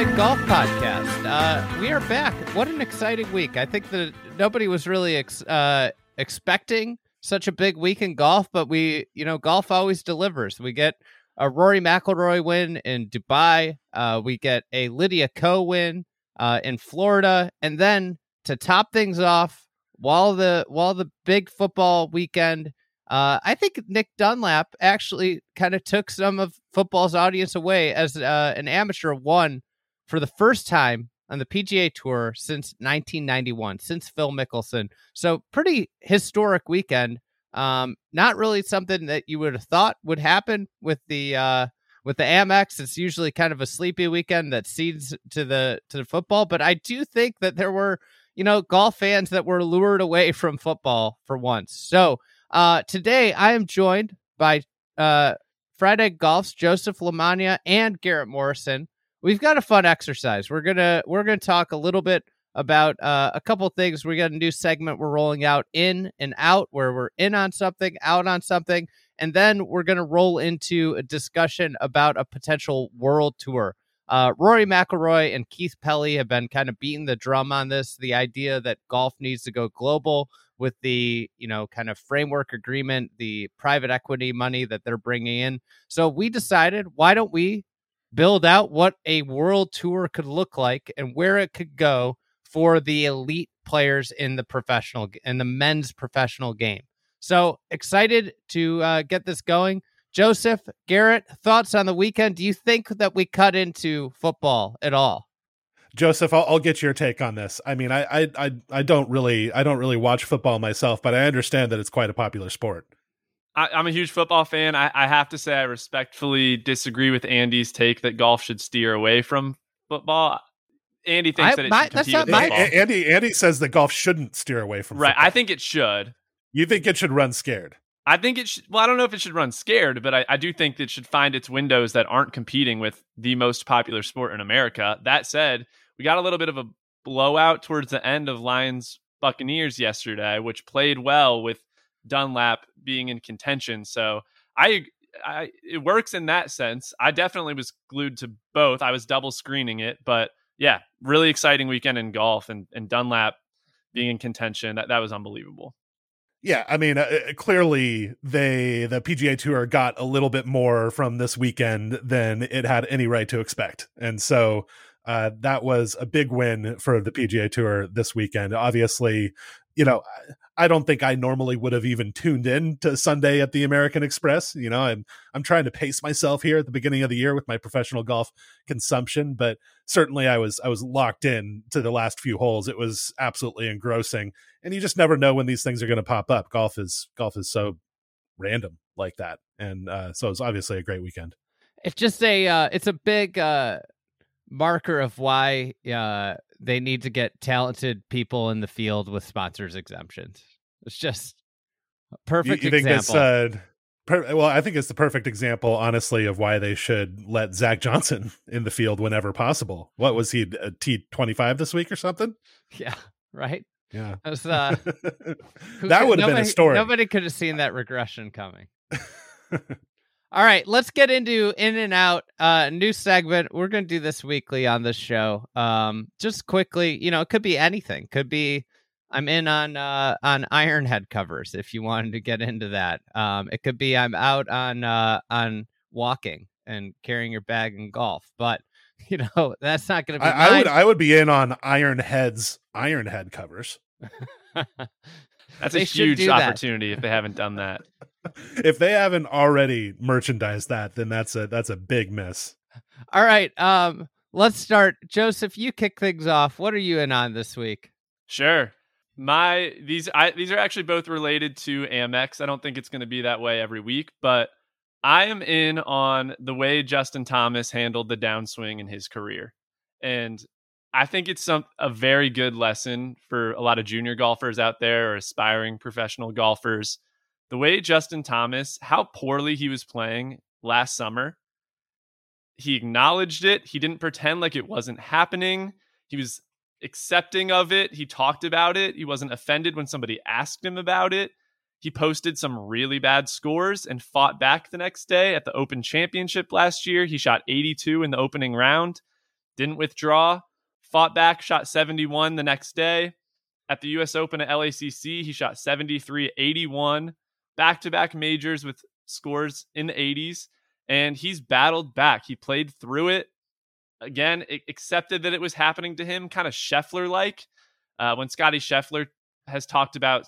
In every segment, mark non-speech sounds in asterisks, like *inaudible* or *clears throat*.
Night Golf Podcast. Uh, we are back. What an exciting week! I think that nobody was really ex- uh, expecting such a big week in golf, but we, you know, golf always delivers. We get a Rory McIlroy win in Dubai. Uh, we get a Lydia Ko win uh, in Florida, and then to top things off, while the while the big football weekend uh, I think Nick Dunlap actually kind of took some of football's audience away as uh, an amateur won for the first time on the PGA Tour since 1991, since Phil Mickelson. So pretty historic weekend. Um, not really something that you would have thought would happen with the uh, with the Amex. It's usually kind of a sleepy weekend that seeds to the to the football, but I do think that there were you know golf fans that were lured away *laughs* from football for once. So uh, today, I am joined by uh, Fried Egg Golf's Joseph LaMagna and Garrett Morrison. We've got a fun exercise. We're gonna we're gonna talk a little bit about uh, a couple things. We got a new segment we're rolling out in and out, where we're in on something, out on something, and then we're gonna roll into a discussion about a potential world tour. Uh, Rory McIlroy and Keith Pelley have been kind of beating the drum on this. The idea that golf needs to go global with the you know kind of framework agreement the private equity money that they're bringing in so we decided why don't we build out what a world tour could look like and where it could go for the elite players in the professional in the men's professional game so excited to uh, get this going joseph garrett thoughts on the weekend do you think that we cut into football at all Joseph, I'll, I'll, get your take on this. I mean, I, I, I, don't really, I don't really watch football myself, but I understand that it's quite a popular sport. I, am a huge football fan. I, I, have to say, I respectfully disagree with Andy's take that golf should steer away from football. Andy thinks I, that it my, should compete with my, football. Andy, Andy says that golf shouldn't steer away from. Football. Right, football. I think it should. You think it should run scared? I think it should. Well, I don't know if it should run scared, but I, I do think it should find its windows that aren't competing with the most popular sport in America. That said, we got a little bit of a blowout towards the end of Lions Buccaneers yesterday, which played well with Dunlap being in contention. So I, I it works in that sense. I definitely was glued to both. I was double screening it, but yeah, really exciting weekend in golf and and Dunlap being in contention. That that was unbelievable. Yeah, I mean, uh, uh clearly they the PGA Tour got a little bit more from this weekend than it had any right to expect, and so uh, that was a big win for the PGA Tour this weekend. Obviously, you know, I don't think I normally would have even tuned in to Sunday at the American Express. You know, I'm I'm trying to pace myself here at the beginning of the year with my professional golf consumption, but certainly I was I was locked in to the last few holes. It was absolutely engrossing, and you just never know when these things are going to pop up. Golf is golf is so random like that, and uh, so it's obviously a great weekend. It's just a uh, it's a big uh, marker of why uh, they need to get talented people in the field with sponsors exemptions. It's just a perfect you, you example. Think this, uh, per- well, I think it's the perfect example, honestly, of why they should let Zach Johnson *laughs* in the field whenever possible. What was he, T twenty five this week or something? Yeah, right. Yeah, was, uh, *laughs* that would have been a story. Nobody could have seen that regression coming. *laughs* All right, let's get into in and out. Uh, new segment. We're gonna do this weekly on this show. Um, just quickly, you know, it could be anything. Could be I'm in on uh on iron head covers if you wanted to get into that. Um, it could be I'm out on uh on walking and carrying your bag in golf, but *laughs* you know that's not going to be. I, I, would I would be in on iron heads iron head covers. *laughs* that's a huge opportunity if they haven't done that. *laughs* if they haven't already merchandised that, then that's a that's a big miss. All right, um, let's start. Joseph, you kick things off. What are you in on this week? Sure. My these I these are actually both related to Amex. I don't think it's going to be that way every week, but I am in on the way Justin Thomas handled the downswing in his career. And I think it's some a very good lesson for a lot of junior golfers out there or aspiring professional golfers. The way Justin Thomas, how poorly he was playing last summer, he acknowledged it. He didn't pretend like it wasn't happening. He was accepting of it. He talked about it. He wasn't offended when somebody asked him about it. He posted some really bad scores and fought back the next day at the Open Championship last year. He shot 82 in the opening round, didn't withdraw, fought back, shot 71 the next day. At the US Open at LACC, he shot 73 81, back to back majors with scores in the 80s. And he's battled back. He played through it. Again, accepted that it was happening to him, kind of Scheffler like. Uh, when Scottie Scheffler has talked about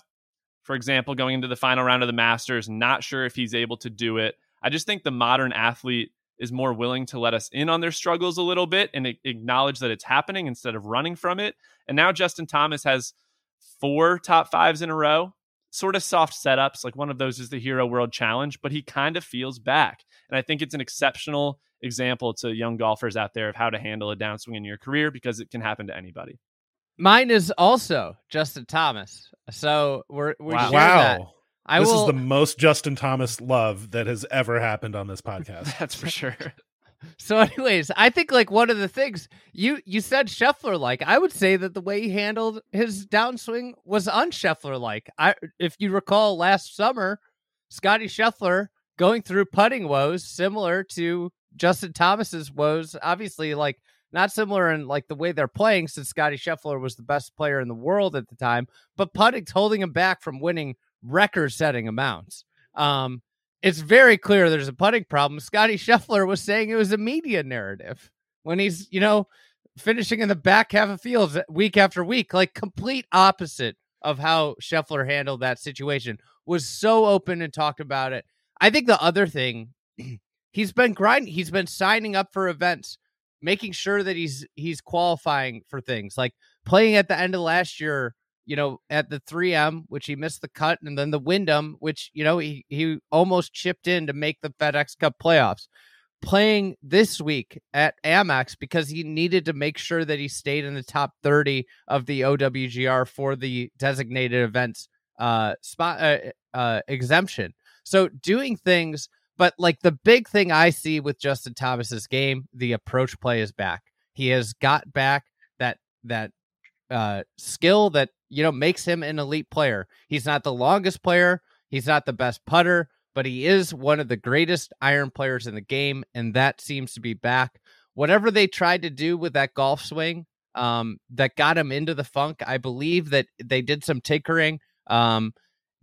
for example, going into the final round of the Masters, not sure if he's able to do it. I just think the modern athlete is more willing to let us in on their struggles a little bit and acknowledge that it's happening instead of running from it. And now Justin Thomas has four top fives in a row, sort of soft setups. Like one of those is the Hero World Challenge, but he kind of feels back. And I think it's an exceptional example to young golfers out there of how to handle a downswing in your career because it can happen to anybody. Mine is also Justin Thomas. So we're we wow. That. I this will... is the most Justin Thomas love that has ever happened on this podcast. *laughs* That's for sure. So, anyways, I think like one of the things you you said Scheffler like. I would say that the way he handled his downswing was unScheffler like. I if you recall last summer, Scottie Scheffler going through putting woes similar to Justin Thomas's woes. Obviously, like not similar in like the way they're playing, since Scottie Scheffler was the best player in the world at the time, but putting's holding him back from winning record-setting amounts. Um, it's very clear there's a putting problem. Scottie Scheffler was saying it was a media narrative when he's, you know, finishing in the back half of fields week after week, like complete opposite of how Scheffler handled that situation. Was so open and talked about it. I think the other thing, *clears throat* he's been grinding. He's been signing up for events making sure that he's he's qualifying for things like playing at the end of last year you know at the 3m which he missed the cut and then the wyndham which you know he, he almost chipped in to make the fedex cup playoffs playing this week at amex because he needed to make sure that he stayed in the top 30 of the owgr for the designated events uh spot uh, uh exemption so doing things but like the big thing I see with Justin Thomas's game, the approach play is back. He has got back that that uh, skill that you know makes him an elite player. He's not the longest player, he's not the best putter, but he is one of the greatest iron players in the game, and that seems to be back. Whatever they tried to do with that golf swing um, that got him into the funk, I believe that they did some tinkering. Um,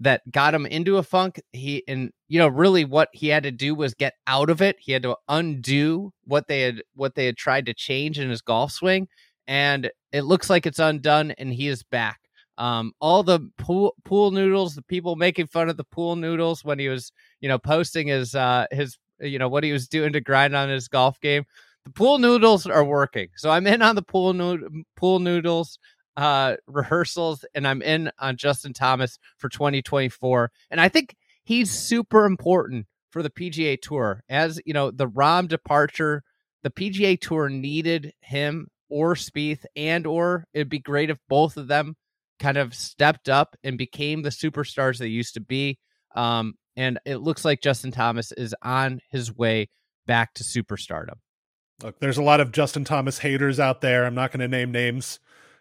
that got him into a funk. He and you know really what he had to do was get out of it. He had to undo what they had what they had tried to change in his golf swing, and it looks like it's undone, and he is back. Um, all the pool pool noodles, the people making fun of the pool noodles when he was you know posting his uh his you know what he was doing to grind on his golf game. The pool noodles are working, so I'm in on the pool nood- pool noodles uh, rehearsals, and I'm in on Justin Thomas for 2024. And I think he's super important for the PGA Tour. As you know, the Rahm departure, the PGA Tour needed him or Spieth, and or it'd be great if both of them kind of stepped up and became the superstars they used to be. Um, and it looks like Justin Thomas is on his way back to superstardom. Look, there's a lot of Justin Thomas haters out there. I'm not going to name names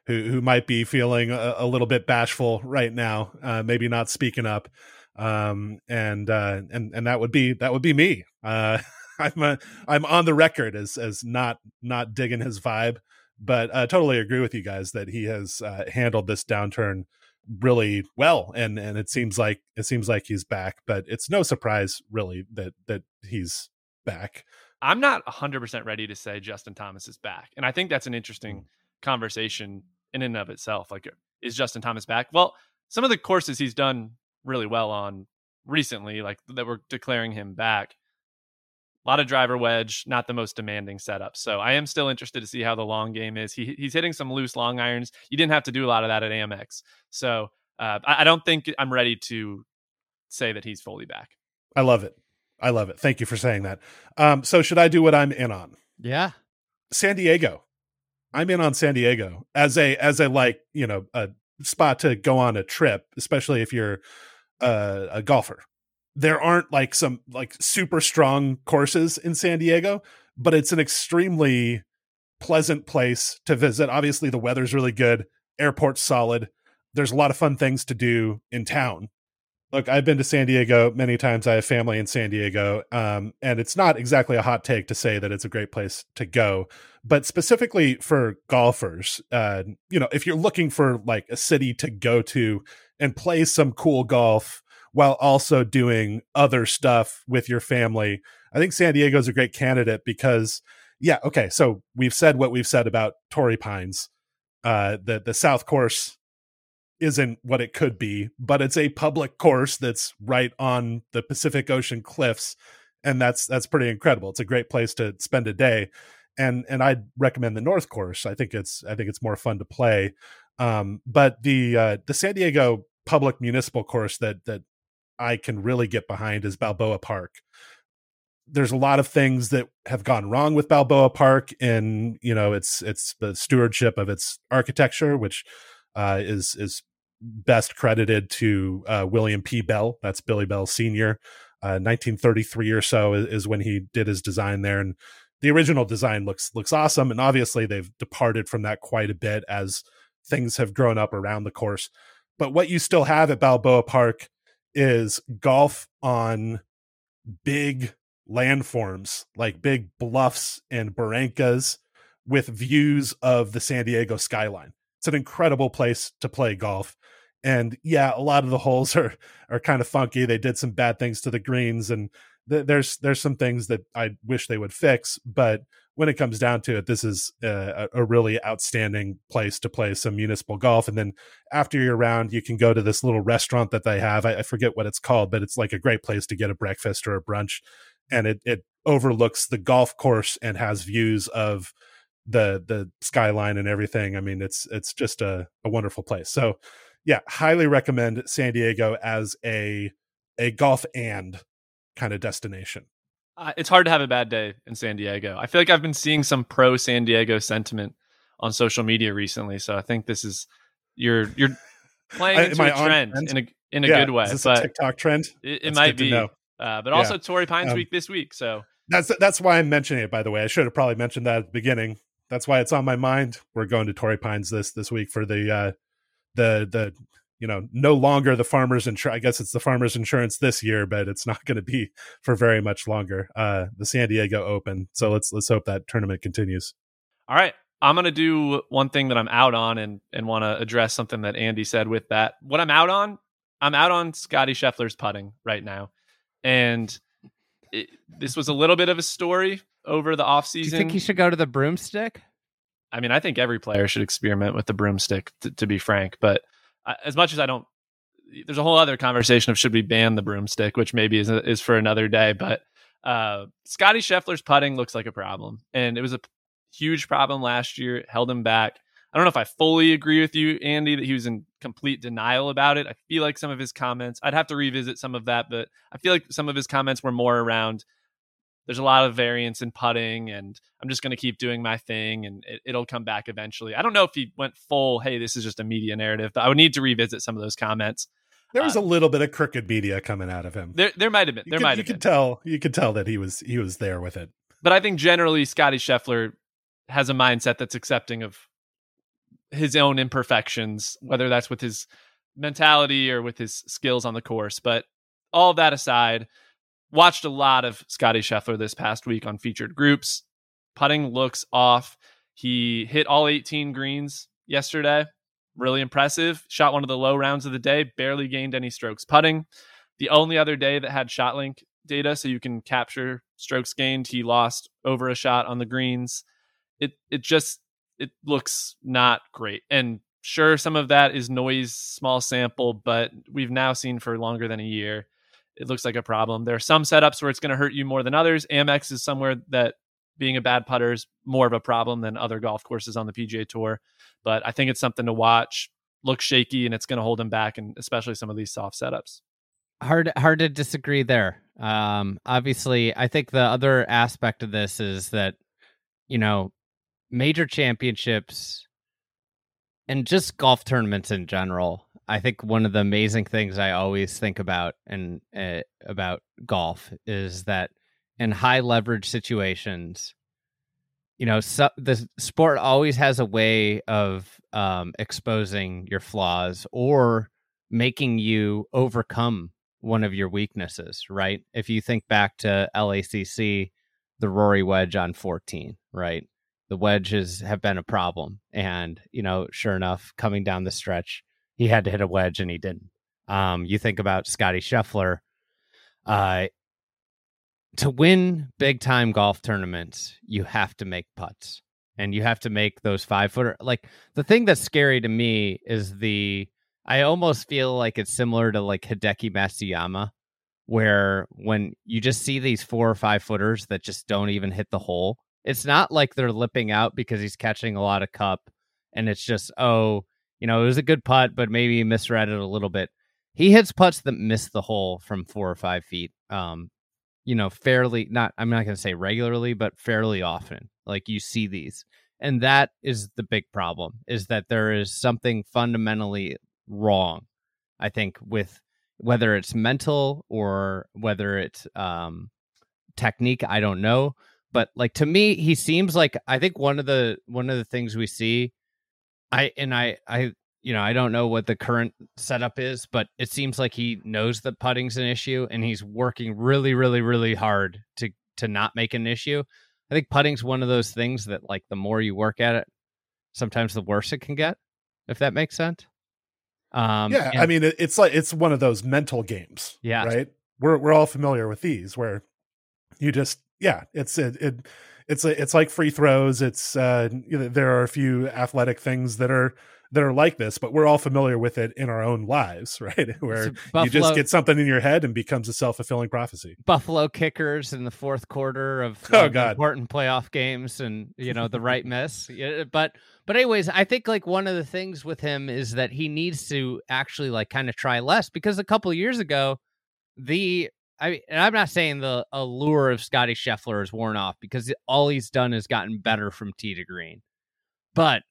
who who might be feeling a, a little bit bashful right now, uh, maybe not speaking up, um, and uh, and and that would be that would be me. Uh, *laughs* I'm a, I'm on the record as as not not digging his vibe, but I totally agree with you guys that he has uh, handled this downturn really well, and and it seems like it seems like he's back. But it's no surprise really that that he's back. I'm not 100% ready to say Justin Thomas is back. And I think that's an interesting mm. conversation in and of itself. Like, is Justin Thomas back? Well, some of the courses he's done really well on recently, like that were declaring him back. A lot of driver wedge, not the most demanding setup. So I am still interested to see how the long game is. He, he's hitting some loose long irons. You didn't have to do a lot of that at Amex. So uh, I, I don't think I'm ready to say that he's fully back. I love it. I love it. Thank you for saying that. Um, so should I do what I'm in on? Yeah. San Diego. I'm in on San Diego as a as a like you know a spot to go on a trip, especially if you're uh, a golfer. There aren't like some like super strong courses in San Diego, but it's an extremely pleasant place to visit. Obviously, the weather's really good, airport's solid. There's a lot of fun things to do in town. Look, I've been to San Diego many times. I have family in San Diego, um, and it's not exactly a hot take to say that it's a great place to go. But specifically for golfers, uh, you know, if you're looking for like a city to go to and play some cool golf while also doing other stuff with your family, I think San Diego is a great candidate because, yeah, okay, so we've said what we've said about Torrey Pines. Uh, the the South Course isn't what it could be, but it's a public course that's right on the Pacific Ocean cliffs, and that's that's pretty incredible. It's a great place to spend a day, and and I'd recommend the North Course. I think it's I think it's more fun to play. Um, but the uh, the San Diego public municipal course that that I can really get behind is Balboa Park. There's a lot of things that have gone wrong with Balboa Park, and you know it's it's the stewardship of its architecture, which uh, is is best credited to uh, William P. Bell. That's Billy Bell Sr. Uh, 1933 or so is, is, when he did his design there, and the original design looks looks awesome. And obviously, they've departed from that quite a bit as things have grown up around the course. But what you still have at Balboa Park is golf on big landforms, like big bluffs and barrancas with views of the San Diego skyline. It's an incredible place to play golf and yeah a lot of the holes *laughs* are are kind of funky they did some bad things to the greens and th- there's there's some things that i wish they would fix but when it comes down to it this is uh, a, a really outstanding place to play some municipal golf and then after you're around you can go to this little restaurant that they have I, I forget what it's called but it's like a great place to get a breakfast or a brunch and it it overlooks the golf course and has views of the the skyline and everything i mean it's it's just a, a wonderful place so yeah, highly recommend San Diego as a a golf and kind of destination. Uh, it's hard to have a bad day in San Diego. I feel like I've been seeing some pro San Diego sentiment on social media recently, so I think this is you're you're *laughs* playing into a trend, trend, in a in a yeah, good way. Is this but a TikTok trend? It, it might be, uh, but also yeah. Torrey Pines um, week this week. So that's that's why I'm mentioning it. By the way, I should have probably mentioned that at the beginning. That's why it's on my mind. We're going to Torrey Pines this this week for the uh, the the you know no longer the farmers insurance i guess it's the farmers insurance this year but it's not going to be for very much longer uh the san diego open. So let's let's hope that tournament continues. All right. I'm going to do one thing that i'm out on and and want to address something that andy said with that. What i'm out on i'm out on scottie scheffler's putting right now. And it, this was a little bit of a story over the offseason. Do you think he should go to the broomstick? I mean, I think every player should experiment with the broomstick, to, to be frank. But as much as I don't, there's a whole other conversation of should we ban the broomstick, which maybe is is for another day. But uh, Scottie Scheffler's putting looks like a problem, and it was a huge problem last year. Held him back. I don't know if I fully agree with you, Andy, that he was in complete denial about it. I feel like some of his comments, I'd have to revisit some of that, but I feel like some of his comments were more around there's a lot of variance in putting and I'm just going to keep doing my thing and it, will come back eventually. I don't know if he went full, hey, this is just a media narrative, but I would need to revisit some of those comments. There was uh, a little bit of crooked media coming out of him. There, there might have been. There might have you could tell. You could tell that he was he was there with it. But I think generally Scottie Scheffler has a mindset that's accepting of his own imperfections, whether that's with his mentality or with his skills on the course. But all that aside, Watched a lot of Scottie Scheffler this past week on featured groups. Putting looks off. He hit all 18 greens yesterday. Really impressive. Shot one of the low rounds of the day, barely gained any strokes putting. The only other day that had ShotLink data, so you can capture strokes gained, he lost over a shot on the greens. It it just it looks not great. And sure, some of that is noise, small sample, but we've now seen for longer than a year it looks like a problem. There are some setups where it's going to hurt you more than others. Amex is somewhere that being a bad putter is more of a problem than other golf courses on the PGA Tour. But I think it's something to watch. Looks shaky and it's going to hold him back, and especially some of these soft setups. hard hard to disagree there. Um, obviously, I think the other aspect of this is that you know major championships and just golf tournaments in general. I think one of the amazing things I always think about and uh, about golf is that in high leverage situations, you know, so, the sport always has a way of um, exposing your flaws or making you overcome one of your weaknesses, right? If you think back to LACC, the Rory wedge on 14, right? The wedges have been a problem. And, you know, sure enough, coming down the stretch, he had to hit a wedge and he didn't. Um, you think about Scottie Scheffler, uh, to win big time golf tournaments, you have to make putts and you have to make those five footer. Like the thing that's scary to me is the I almost feel like it's similar to like Hideki Matsuyama, where when you just see these four or five footers that just don't even hit the hole, it's not like they're lipping out because he's catching a lot of cup and it's just, oh, you know, it was a good putt, but maybe misread it a little bit. He hits putts that miss the hole from four or five feet. Um, you know, fairly not I'm not gonna say regularly, but fairly often. Like you see these. And that is the big problem, is that there is something fundamentally wrong, I think, with whether it's mental or whether it's um, technique. I don't know, but like to me, he seems like I think one of the one of the things we see, I and I I you know I don't know what the current setup is, but it seems like he knows that putting's an issue and he's working really really really hard to to not make an issue. I think putting's one of those things that like the more you work at it, sometimes the worse it can get. If that makes sense. Um, yeah, and, I mean, it's like it's one of those mental games. Yeah, right. We're we're all familiar with these, where you just yeah, it's it, it it's it's like free throws. It's uh, there are a few athletic things that are that are like this, but we're all familiar with it in our own lives, *laughs* right? Where Buffalo, you just get something in your head and becomes a self fulfilling prophecy. Buffalo kickers in the fourth quarter of *laughs* oh, God. important playoff games, and you know the right *laughs* miss. But but anyways, I think like one of the things with him is that he needs to actually like kind of try less because a couple years ago, the I and I'm not saying the allure of Scottie Scheffler is worn off because all he's done is gotten better from tee to green, but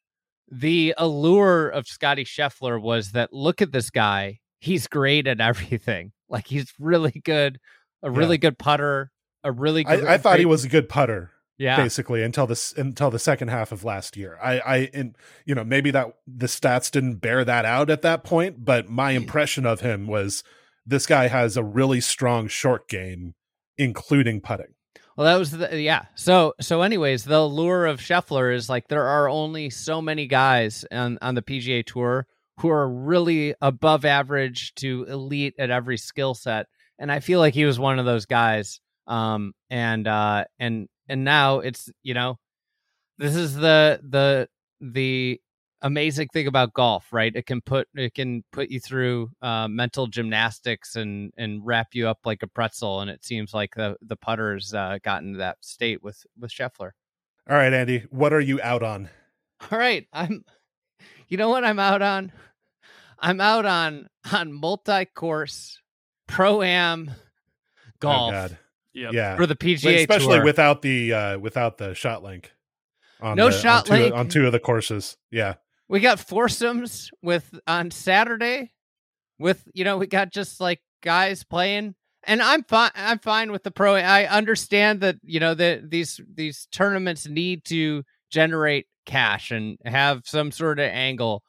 the allure of Scottie Scheffler was that look at this guy. He's great at everything. *laughs* Like he's really good, a really yeah. good putter, a really good. I, I thought he was a good putter. Yeah. Basically until this until the second half of last year. I I and you know, maybe that the stats didn't bear that out at that point, but my impression of him was this guy has a really strong short game, including putting. Well, that was the yeah. So so anyways, the lure of Scheffler is like there are only so many guys on on the PGA Tour who are really above average to elite at every skill set, and I feel like he was one of those guys. Um and uh and and now it's you know this is the the the amazing thing about golf, right? It can put it can put you through uh, mental gymnastics and and wrap you up like a pretzel. And it seems like the the putters uh, gotten to that state with with Scheffler. All right, Andy, what are you out on? All right, I'm. You know what I'm out on? I'm out on on multi course pro am oh, golf. Oh Yep. Yeah, for the PGA, especially tour. without the uh without the shot link. On no the, shot on link on two of the courses. Yeah, we got foursomes with on Saturday with you know we got just like guys playing. And I'm fine I'm fine with the pro I understand that you know that these these tournaments need to generate cash and have some sort of angle.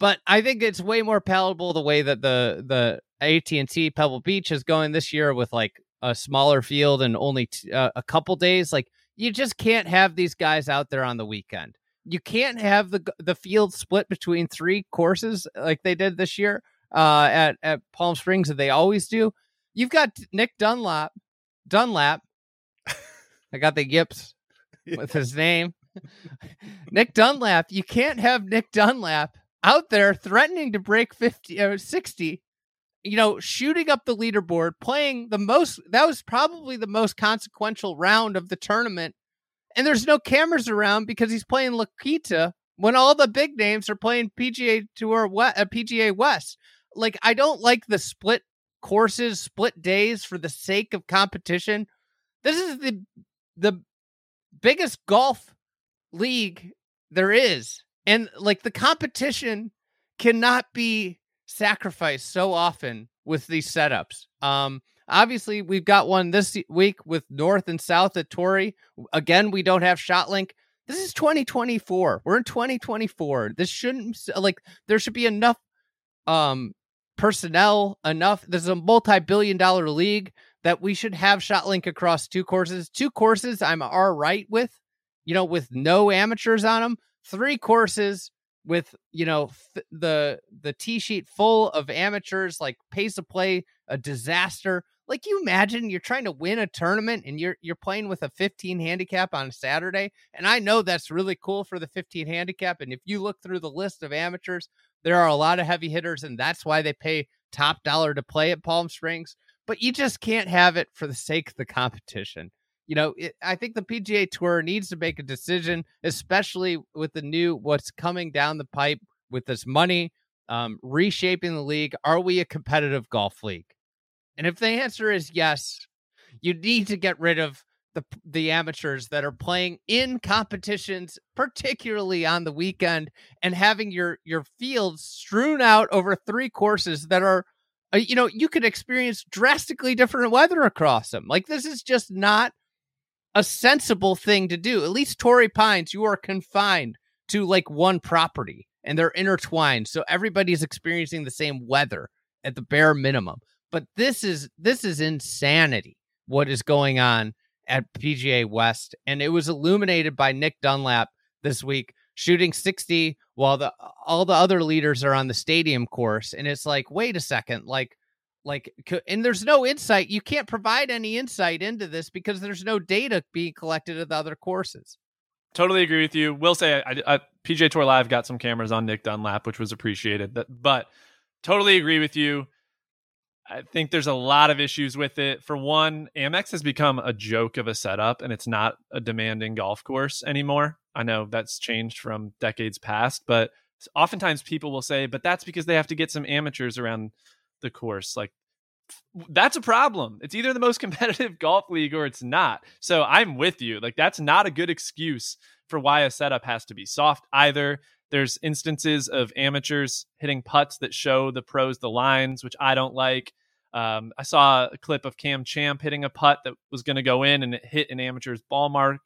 But I think it's way more palatable the way that the the AT&T Pebble Beach is going this year with like a smaller field and only t- uh, a couple days. Like you just can't have these guys out there on the weekend you can't have the the field split between three courses like they did this year uh, at at Palm Springs that they always do. You've got Nick Dunlap, Dunlap. *laughs* I got the yips with his name. *laughs* Nick Dunlap. You can't have Nick Dunlap out there threatening to break 50 or 60 you know, shooting up the leaderboard, playing the most, that was probably the most consequential round of the tournament and there's no cameras around because he's playing La Quinta when all the big names are playing PGA Tour, uh, PGA West. Like I don't like the split courses, split days for the sake of competition. This is the the biggest golf league there is. And like the competition cannot be sacrificed so often with these setups. Um obviously we've got one this week with North and South at Torrey. Again, we don't have ShotLink. This is 2024. We're in 2024. This shouldn't like there should be enough um personnel enough. This is a multi-billion dollar league that we should have ShotLink across two courses. Two courses I'm all right with, you know, with no amateurs on them. Three courses with, you know, th- the the tee sheet full of amateurs, like pace of play a disaster. Like you imagine you're trying to win a tournament and you're you're playing with a 15 handicap on Saturday. And I know that's really cool for the 15 handicap. And if you look through the list of amateurs, there are a lot of heavy hitters, and that's why they pay top dollar to play at Palm Springs. But you just can't have it for the sake of the competition. You know, it, I think the PGA Tour needs to make a decision, especially with the new what's coming down the pipe with this money, um, reshaping the league. Are we a competitive golf league? And if the answer is yes, you need to get rid of the the amateurs that are playing in competitions, particularly on the weekend, and having your your fields strewn out over three courses that are, uh, you know, you could experience drastically different weather across them. Like this is just not a sensible thing to do. At least Torrey Pines, you are confined to like one property and they're intertwined, so everybody's experiencing the same weather at the bare minimum. But this is this is insanity. What is going on at PGA West, and it was illuminated by Nick Dunlap this week, shooting 60 while the all the other leaders are on the stadium course. And it's like, wait a second, like, like, and there's no insight. You can't provide any insight into this because there's no data being collected at the other courses. Totally agree with you. Will say I, I, PGA Tour Live got some cameras on Nick Dunlap, which was appreciated. But totally agree with you. I think there's a lot of issues with it. For one, Amex has become a joke of a setup and it's not a demanding golf course anymore. I know that's changed from decades past, but oftentimes people will say, but that's because they have to get some amateurs around the course. Like, that's a problem. It's either the most *laughs* competitive golf league or it's not. So I'm with you. Like, that's not a good excuse for why a setup has to be soft either. There's instances of amateurs hitting putts that show the pros the lines, which I don't like. Um, I saw a clip of Cam Champ hitting a putt that was going to go in and it hit an amateur's ball mark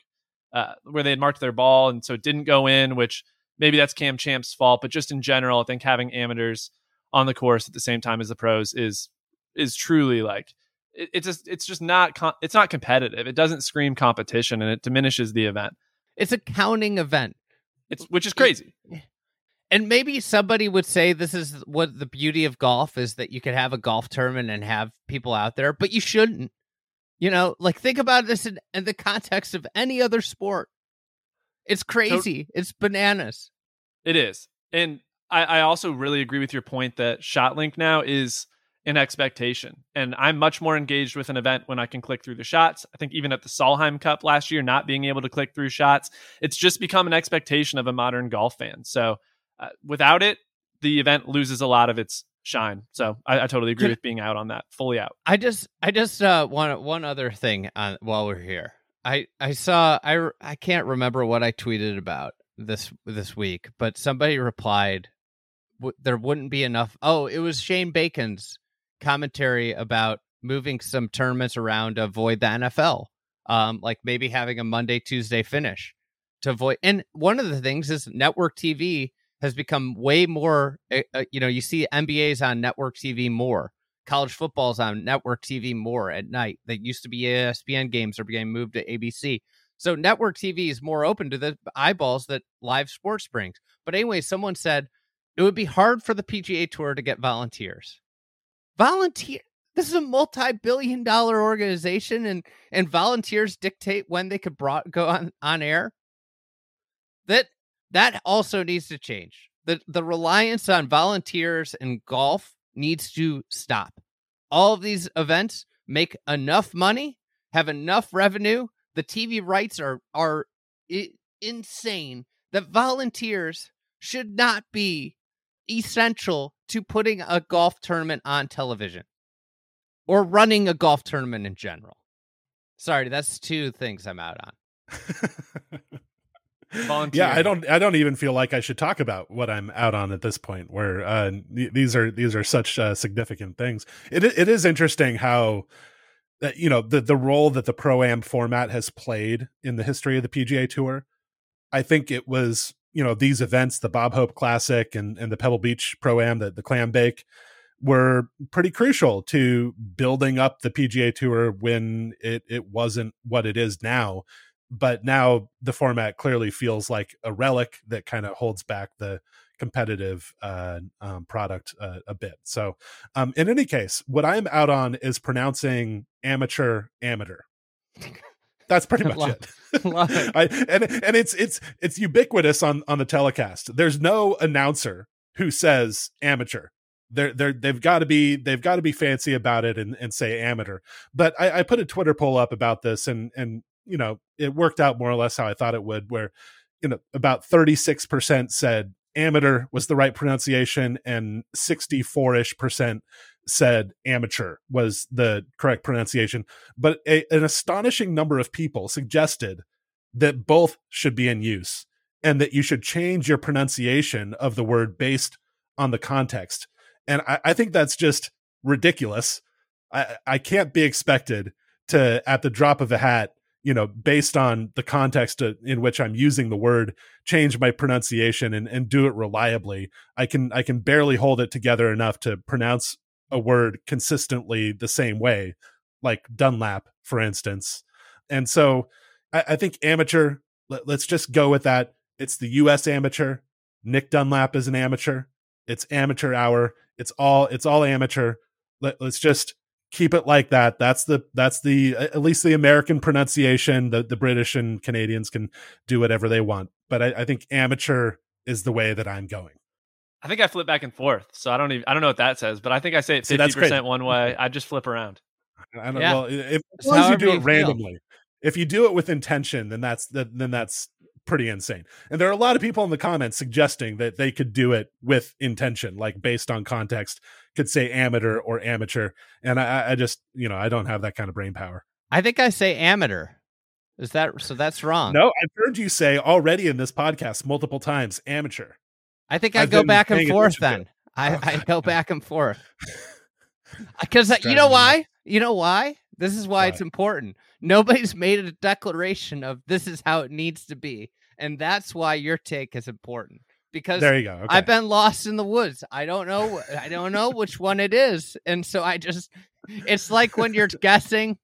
uh, where they had marked their ball. And so it didn't go in, which maybe that's Cam Champ's fault. But just in general, I think having amateurs on the course at the same time as the pros is is truly like it, it's just it's just not com- it's not competitive. It doesn't scream competition and it diminishes the event. It's a counting event. It's which is crazy. And maybe somebody would say this is what the beauty of golf is that you could have a golf tournament and have people out there, but you shouldn't. You know, like think about this in, in the context of any other sport. It's crazy. So, it's bananas. It is. And I, I also really agree with your point that ShotLink now is an expectation. And I'm much more engaged with an event when I can click through the shots. I think even at the Solheim Cup last year, not being able to click through shots, it's just become an expectation of a modern golf fan. So uh, without it, the event loses a lot of its shine. So I, I totally agree with being out on that, fully out. I just, I just uh, want one other thing on while we're here. I, I saw, I, I can't remember what I tweeted about this this week, but somebody replied, there wouldn't be enough. Oh, it was Shane Bacon's commentary about moving some tournaments around to avoid the NFL, um, like maybe having a Monday Tuesday finish to avoid. And one of the things is network TV has become way more. Uh, you know, you see NBA's on network TV more. College football's on network TV more at night. That used to be ESPN games are being moved to ABC. So network TV is more open to the eyeballs that live sports brings. But anyway, someone said it would be hard for the PGA Tour to get volunteers. Volunteer. This is a multi-billion dollar organization, and and volunteers dictate when they could brought, go on on air. That that also needs to change. The the reliance on volunteers in golf needs to stop. All of these events make enough money, have enough revenue. The TV rights are are insane that volunteers should not be essential to putting a golf tournament on television. or running a golf tournament in general. Sorry, that's two things I'm out on. Volunteer. *laughs* Yeah, I don't. I don't even feel like I should talk about what I'm out on at this point. Where uh, these are these are such uh, significant things. It it is interesting how that you know the the role that the pro am format has played in the history of the PGA Tour. I think it was you know these events, the Bob Hope Classic and and the Pebble Beach Pro Am, the the Clam Bake, were pretty crucial to building up the PGA Tour when it it wasn't what it is now but now the format clearly feels like a relic that kind of holds back the competitive uh, um, product uh, a bit. So, um, in any case, what I'm out on is pronouncing amateur amateur. *laughs* That's pretty *laughs* much it. *laughs* *laughs* I, and and it's it's it's ubiquitous on on the telecast. There's no announcer who says amateur. They're they're they've got to be they've got to be fancy about it and, and say amateur. But I, I put a Twitter poll up about this and and you know it worked out more or less how I thought it would. Where you know about 36 percent said amateur was the right pronunciation and 64 ish percent said amateur was the correct pronunciation. But a, an astonishing number of people suggested that both should be in use and that you should change your pronunciation of the word based on the context. And I, I think that's just ridiculous. I, I can't be expected to, at the drop of a hat, you know, based on the context uh, in which I'm using the word, change my pronunciation and, and do it reliably. I can I can barely hold it together enough to pronounce a word consistently the same way, like Dunlap, for instance. And so I, I think amateur, let, let's just go with that. It's the US amateur. Nick Dunlap is an amateur. It's amateur hour. It's all it's all amateur. Let, let's just keep it like that. That's the that's the at least the American pronunciation. The the British and Canadians can do whatever they want. But I, I think amateur is the way that I'm going. I think I flip back and forth, so I don't even I don't know what that says, but I think I say it See, fifty that's great. percent one way. I just flip around. I don't Yeah. well if, It's as long as you however do you it feel. randomly. If you do it with intention, then that's that then that's pretty insane. And there are a lot of people in the comments suggesting that they could do it with intention, like based on context, could say amateur or amateur. And I, I just, you know, I don't have that kind of brain power. I think I say amateur. Is that so? That's wrong. No, I've heard you say already in this podcast multiple times amateur. I think I I've go back and forth. Then I, I go back and forth *laughs* because uh, you know why? You know why? This is why Why? it's important. Nobody's *laughs* made a declaration of this is how it needs to be, and that's why your take is important. Because There you go. Okay. I've been lost in the woods. I don't know. I don't know which one it is, and so I just. It's like when you're guessing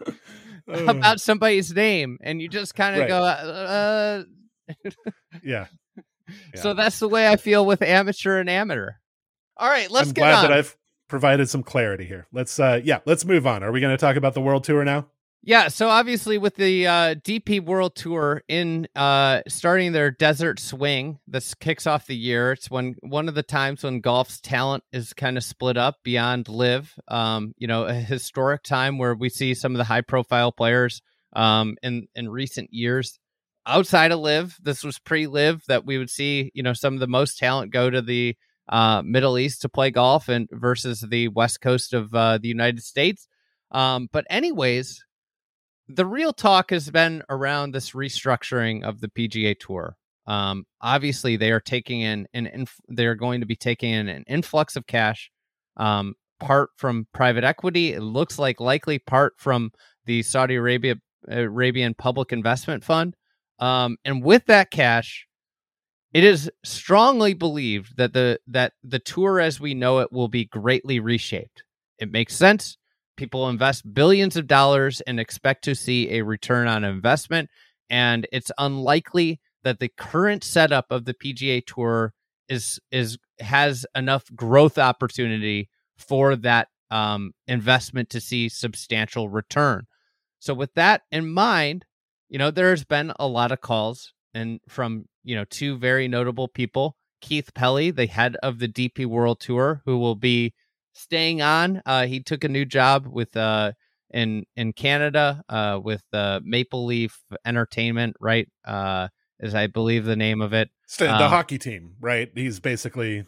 *laughs* about somebody's name, and you just kind of Right. go, uh, uh, uh. yeah. So that's the way I feel with amateur and amateur. All right, let's I'm get glad on. that I've provided some clarity here. Let's uh yeah, let's move on. Are we going to talk about the world tour now? Yeah, so obviously with the uh, DP World Tour in uh, starting their Desert Swing, this kicks off the year. It's when one of the times when golf's talent is kind of split up beyond LIV. Um, you know, a historic time where we see some of the high profile players um, in in recent years outside of LIV. This was pre LIV that we would see. You know, some of the most talent go to the uh, Middle East to play golf and versus the West Coast of uh, the United States. Um, but anyways, the real talk has been around this restructuring of the PGA Tour. Um, obviously, they are taking in an inf- they are going to be taking in an influx of cash, um, part from private equity. It looks like likely part from the Saudi Arabia Arabian Public Investment Fund, um, and with that cash, it is strongly believed that the that the tour as we know it will be greatly reshaped. It makes sense people invest billions of dollars and expect to see a return on investment and it's unlikely that the current setup of the PGA Tour is is has enough growth opportunity for that um, investment to see substantial return. So with that in mind, you know there's been a lot of calls and from you know two very notable people, Keith Pelley, the head of the DP World Tour, who will be staying on. Uh, he took a new job with uh in in Canada uh with uh, Maple Leaf Entertainment, right? Uh, is I believe the name of it. The Um, hockey team, right? He's basically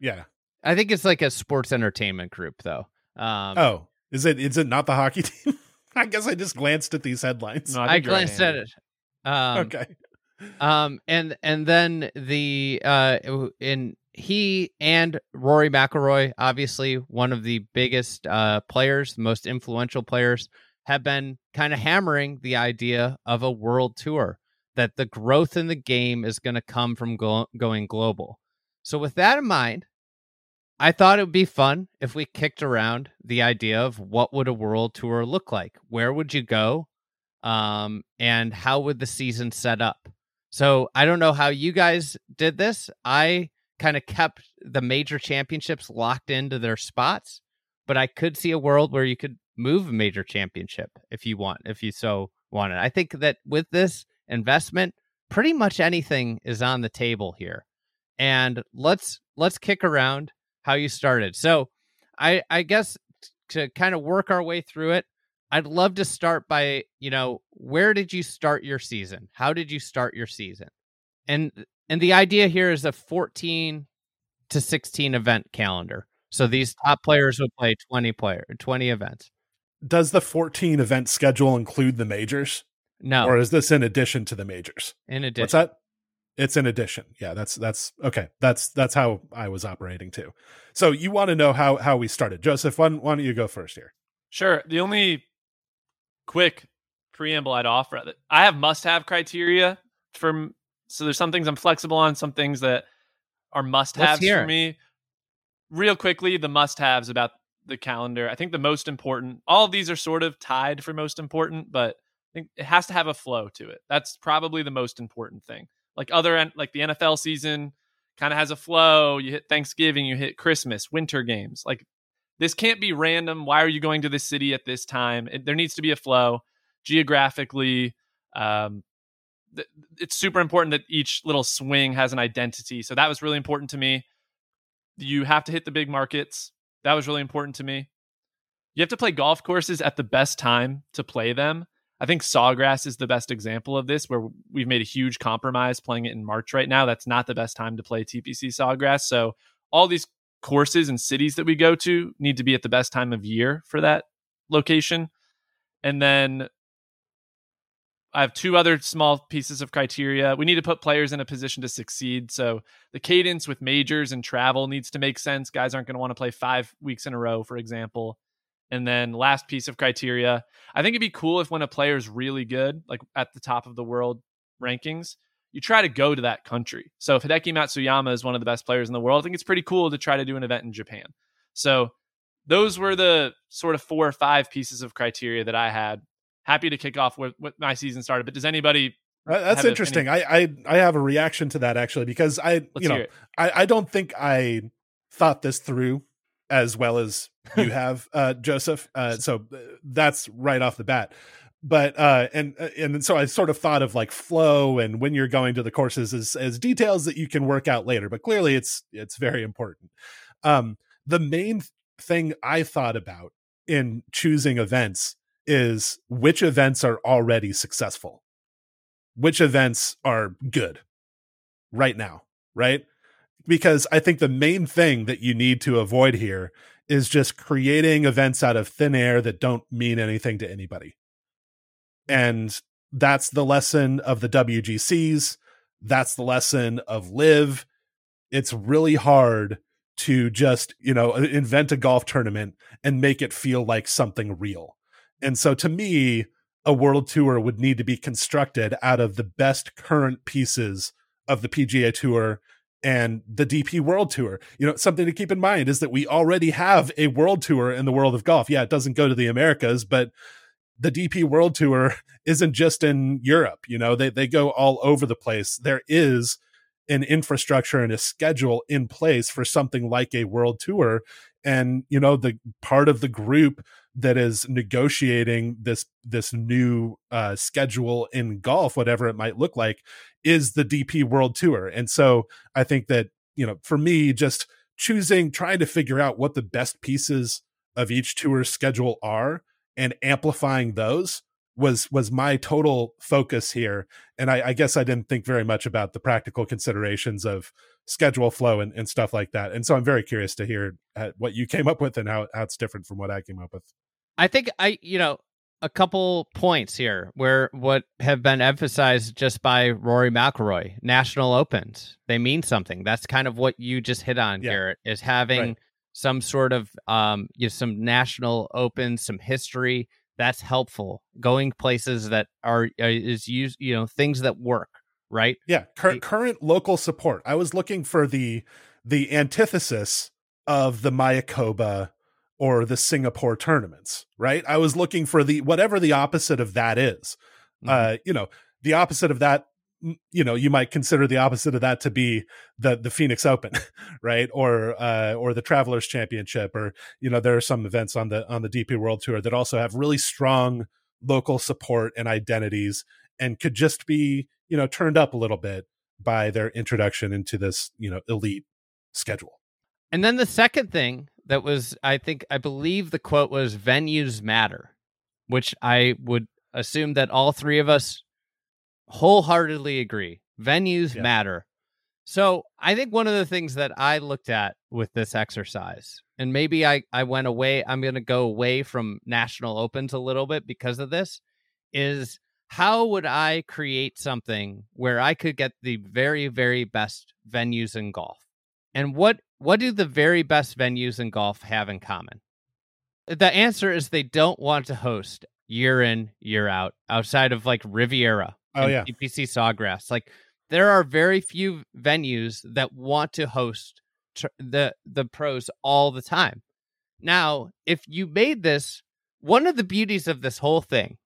yeah. I think it's like a sports entertainment group, though. Um, oh, is it is it not the hockey *laughs* team? *laughs* I guess I just glanced at these headlines. No, I, think you're right, glanced at it. Um, okay. Um, and and then the uh, in he and Rory McIlroy, obviously one of the biggest uh players, most influential players, have been kind of hammering the idea of a world tour. That the growth in the game is going to come from go- going global. So with that in mind, I thought it would be fun if we kicked around the idea of what would a world tour look like? Where would you go? Um, and how would the season set up? So I don't know how you guys did this. I kind of kept the major championships locked into their spots, but I could see a world where you could move a major championship if you want, if you so wanted. I think that with this investment, pretty much anything is on the table here. And let's let's kick around how you started. So I I guess to kind of work our way through it, I'd love to start by, you know, where did you start your season? How did you start your season? And and the idea here is a 14 to 16 event calendar. So these top players would play 20 player 20 events. Does the 14 event schedule include the majors, No, or is this in addition to the majors? in addition. What's that? It's an addition. Yeah, that's that's okay. That's that's how I was operating too. So you want to know how how we started, Joseph? Why, don't- why don't you go first here? Sure. The only quick preamble I'd offer that I have must-have criteria for. So there's some things I'm flexible on, some things that are must-haves for it. me. Real quickly, the must-haves about the calendar. I think the most important. All of these are sort of tied for most important, but I think it has to have a flow to it. That's probably the most important thing. Like other like the NFL season kind of has a flow. You hit Thanksgiving, you hit Christmas, winter games. Like this can't be random. Why are you going to this city at this time? It, there needs to be a flow geographically. Um, th- it's super important that each little swing has an identity. So that was really important to me. You have to hit the big markets. That was really important to me. You have to play golf courses at the best time to play them. I think Sawgrass is the best example of this, where we've made a huge compromise playing it in March right now. That's not the best time to play TPC Sawgrass. So all these courses and cities that we go to need to be at the best time of year for that location. And then I have two other small pieces of criteria. We need to put players in a position to succeed. So the cadence with majors and travel needs to make sense. Guys aren't going to want to play five weeks in a row, for example. And then last piece of criteria, I think it'd be cool if when a player is really good, like at the top of the world rankings, you try to go to that country. So if Hideki Matsuyama is one of the best players in the world, I think it's pretty cool to try to do an event in Japan. So those were the sort of four or five pieces of criteria that I had. Happy to kick off with, with my season started. But does anybody Uh, That's interesting. I, I I have a reaction to that actually because I let's you know? I, I don't think I thought this through as well as you *laughs* have, uh, Joseph. Uh, so uh, that's right off the bat. But uh, and uh, and so I sort of thought of like flow and when you're going to the courses as as details that you can work out later. But clearly, it's it's very important. Um, the main thing I thought about in choosing events is which events are already successful, which events are good right now, right? Because I think the main thing that you need to avoid here is just creating events out of thin air that don't mean anything to anybody. And that's the lesson of the WGCs. That's the lesson of LIV. It's really hard to just, you know, invent a golf tournament and make it feel like something real. And so to me, a world tour would need to be constructed out of the best current pieces of the PGA Tour and the DP World Tour. You know, something to keep in mind is that we already have a world tour in the world of golf. Yeah, it doesn't go to the Americas, but the DP World Tour *laughs* isn't just in Europe. You know, they they go all over the place. There is an infrastructure and a schedule in place for something like a world tour and you know the part of the group that is negotiating this this new uh, schedule in golf, whatever it might look like, is the DP World Tour. And so I think that you know, for me, just choosing, trying to figure out what the best pieces of each tour schedule are and amplifying those was was my total focus here. And I, I guess I didn't think very much about the practical considerations of schedule flow and, and stuff like that. And so I'm very curious to hear uh, what you came up with and how, how it's different from what I came up with. I think I, you know, a couple points here where what have been emphasized just by Rory McIlroy. National Opens, they mean something. That's kind of what you just hit on, Yeah. Garrett, is having Right. some sort of um, you know, some national opens, some history. That's helpful. Going places that are uh, is used, you know, things that work, right? Yeah, cur- current local support. I was looking for the the antithesis of the Mayakoba or the Singapore tournaments, right? I was looking for the whatever the opposite of that is. Mhm. Uh, you know, the opposite of that you know, you might consider the opposite of that to be the the Phoenix Open, *laughs* right? Or uh or the Travelers Championship or you know, there are some events on the on the DP World Tour that also have really strong local support and identities and could just be, you know, turned up a little bit by their introduction into this, you know, elite schedule. And then the second thing that was, I think, I believe the quote was venues matter, which I would assume that all three of us wholeheartedly agree. Venues Yeah. matter. So I think one of the things that I looked at with this exercise, and maybe I, I went away, I'm going to go away from national opens a little bit because of this, is how would I create something where I could get the very, very best venues in golf? And what what do the very best venues in golf have in common? The answer is they don't want to host year in, year out, outside of like Riviera Oh, yeah. TPC Sawgrass. Like there are very few venues that want to host tr- the the pros all the time. Now, if you made this one of the beauties of this whole thing,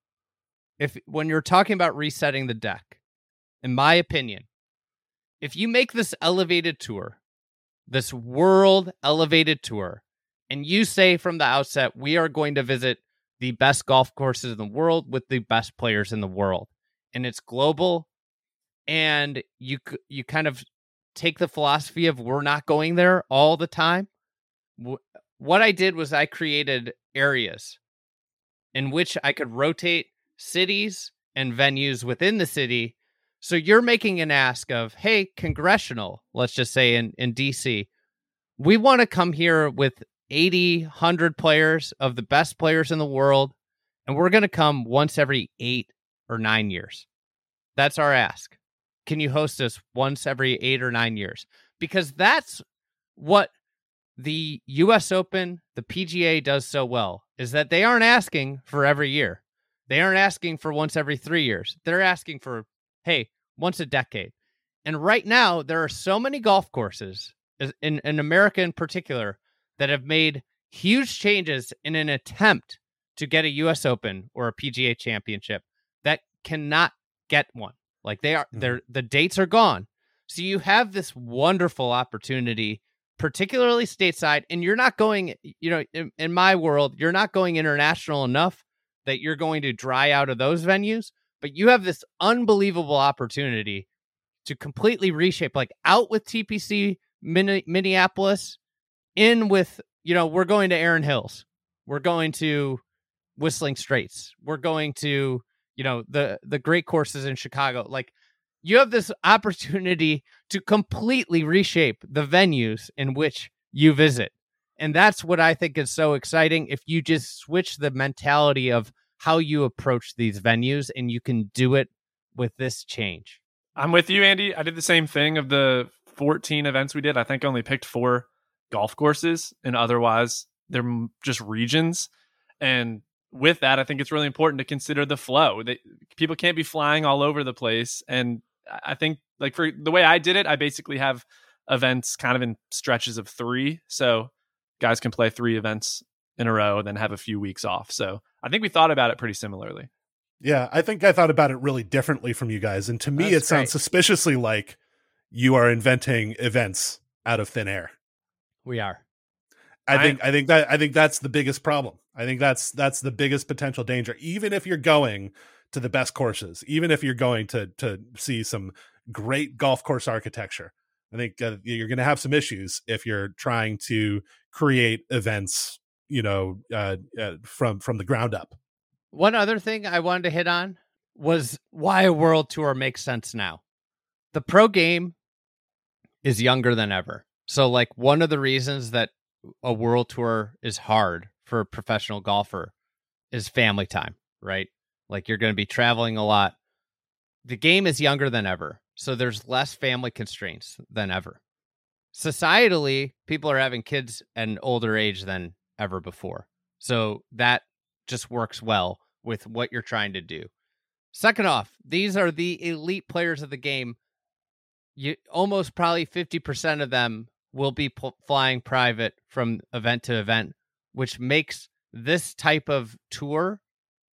if when you're talking about resetting the deck, in my opinion, if you make this elevated tour, this world elevated tour, and you say from the outset, we are going to visit the best golf courses in the world with the best players in the world, and it's global, and you you kind of take the philosophy of we're not going there all the time. What I did was I created areas in which I could rotate cities and venues within the city. So you're making an ask of, hey, congressional, let's just say in, in DC, we want to come here with 80, 100 players of the best players in the world, and we're going to come once every eight or nine years. That's our ask. Can you host us once every eight or nine years? Because that's what the US Open, the PGA does so well is that they aren't asking for every year. They aren't asking for once every three years. They're asking for, hey, once a decade. And right now, there are so many golf courses in, in America in particular that have made huge changes in an attempt to get a US Open or a PGA championship that cannot get one. Like they are, Mhm. they're, the dates are gone. So you have this wonderful opportunity particularly stateside and you're not going you know in, in my world you're not going international enough that you're going to dry out of those venues but you have this unbelievable opportunity to completely reshape like out with tpc Min- minneapolis in with you know we're going to Erin hills we're going to whistling straits we're going to you know the the great courses in chicago like you have this *laughs* opportunity to completely reshape the venues in which you visit. And that's what I think is so exciting. If you just switch the mentality of how you approach these venues and you can do it with this change. I'm with you, Andy. I did the same thing of the 14 events we did. I think I only picked four golf courses, and otherwise they're just regions. And with that, I think it's really important to consider the flow. People can't be flying all over the place. And I I think, like for the way I did it, I basically have events kind of in stretches of three, so guys can play three events in a row, and then have a few weeks off. So I think we thought about it pretty similarly. Yeah, I think I thought about it really differently from you guys. And to me, That's it sounds suspiciously like you are inventing events out of thin air. We are. I I- think I think that I think that's the biggest problem. I think that's that's the biggest potential danger. Even if you're going to the best courses, even if you're going to to see some great golf course architecture, I think uh, you're going to have some issues if you're trying to create events, you know, uh, uh, from from the ground up. One other thing I wanted to hit on was why a world tour makes sense now. The pro game is younger than ever. So, like, one of the reasons that a world tour is hard for a professional golfer is family time, right? Like, you're going to be traveling a lot. The game is younger than ever. So, there's less family constraints than ever. Societally, people are having kids at an older age than ever before. So, that just works well with what you're trying to do. Second off, these are the elite players of the game. You almost probably 50% of them will be flying private from event to event, which makes this type of tour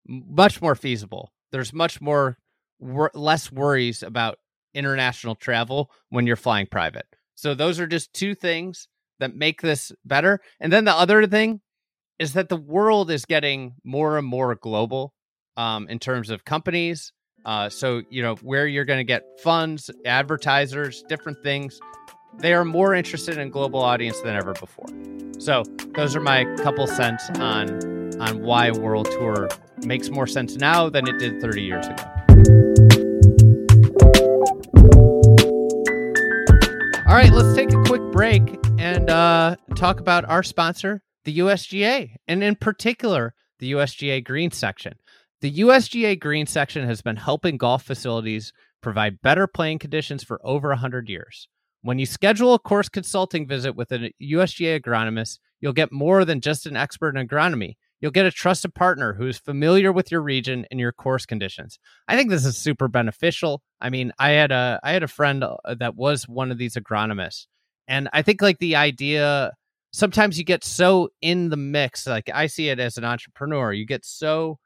much more feasible. There's much more wor- less worries about international travel when you're flying private. So those are just two things that make this better. And then the other thing is that the world is getting more and more global um, in terms of companies. Uh, so, you know, where you're going to get funds, advertisers, different things, they are more interested in global audience than ever before. So, those are my couple cents on on why World Tour makes more sense now than it did 30 years ago. All right, let's take break and uh, talk about our sponsor, the USGA, and in particular, the USGA Green Section. The USGA Green Section has been helping golf facilities provide better playing conditions for over 100 years. When you schedule a course consulting visit with a USGA agronomist, you'll get more than just an expert in agronomy. You'll get a trusted partner who is familiar with your region and your course conditions. I think this is super beneficial. I mean, I had a I had a friend uh, that was one of these agronomists, and I think like the idea sometimes you get so in the mix. Like I see it as an entrepreneur, you get so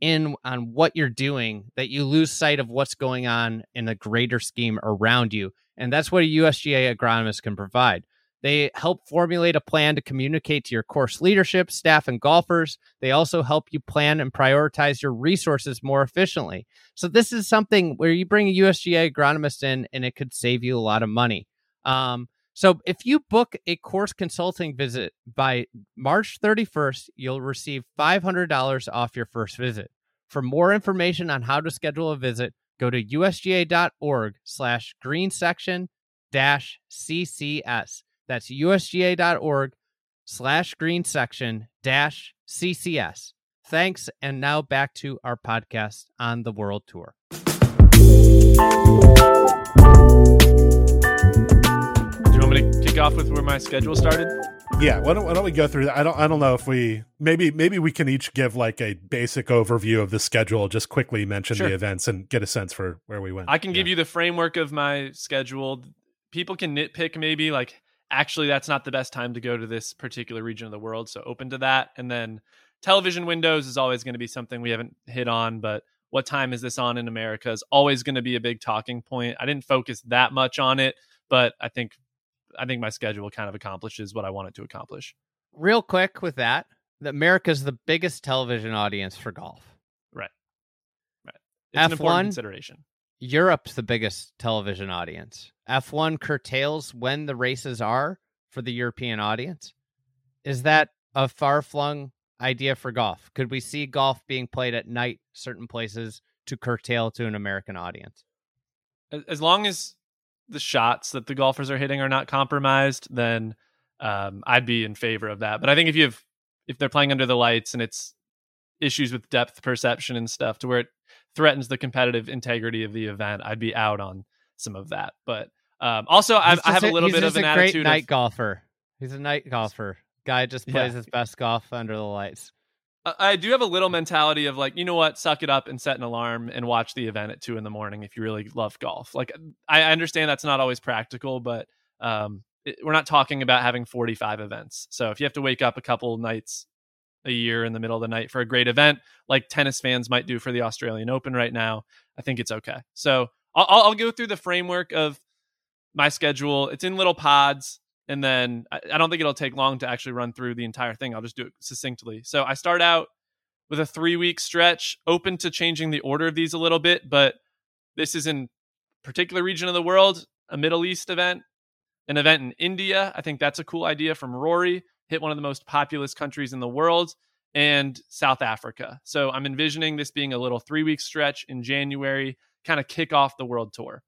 in on what you're doing that you lose sight of what's going on in the greater scheme around you. And that's what a USGA agronomist can provide. They help formulate a plan to communicate to your course leadership, staff, and golfers. They also help you plan and prioritize your resources more efficiently. So, this is something where you bring a USGA agronomist in and it could save you a lot of money. Um, so, if you book a course consulting visit by March 31st, you'll receive $500 off your first visit. For more information on how to schedule a visit, go to usga.org slash green section dash CCS. That's usga.org slash green section dash CCS. Thanks. And now back to our podcast on the world tour. Kick off with where my schedule started? Yeah, why don't, why don't we go through that? I don't I don't know if we maybe maybe we can each give like a basic overview of the schedule, just quickly mention Sure. the events and get a sense for where we went. I can give you the framework of my schedule. People can nitpick maybe like actually that's not the best time to go to this particular region of the world, so open to that. And then television windows is always going to be something we haven't hit on, but what time is this on in America is always going to be a big talking point. I didn't focus that much on it, but I think I think my schedule kind of accomplishes what I want it to accomplish. Real quick with that, that America's the biggest television audience for golf. right It's an F1? important consideration. Europe's the biggest television audience. F1 curtails when the races are for the European audience. Is that a far flung idea for golf? Could we see golf being played at night, certain places, to curtail to an American audience? as long as the shots that the golfers are hitting are not compromised, then um, I'd be in favor of that. But I think if you have if they're playing under the lights and it's issues with depth perception and stuff to where it threatens the competitive integrity of the event, I'd be out on some of that. But um, also, I, I have a little bit of an a great attitude. night Of, golfer. He's a night golfer. Guy just plays Yeah. his best golf under the lights. I- do have a little mentality of like, you know what, suck it up and set an alarm and watch the event at two in the morning if you really love golf. Like, I understand that's not always practical, but um, it, we're not talking about having 45 events. So if you have to wake up a couple nights a year in the middle of the night for a great event, like tennis fans might do for the Australian Open right now, I think it's okay. So I'll I'll go through the framework of my schedule. It's in little pods and then I, I don't think it'll take long to actually run through the entire thing. I'll just do it succinctly. So I start out with a three week stretch, open to changing the order of these a little bit, but this is in particular region of the world, a Middle East event, an event in India. I think that's a cool idea from Rory. Hit one of the most populous countries in the world, and South Africa. So I'm envisioning this being a little three week stretch in January, kind of kick off the world tour.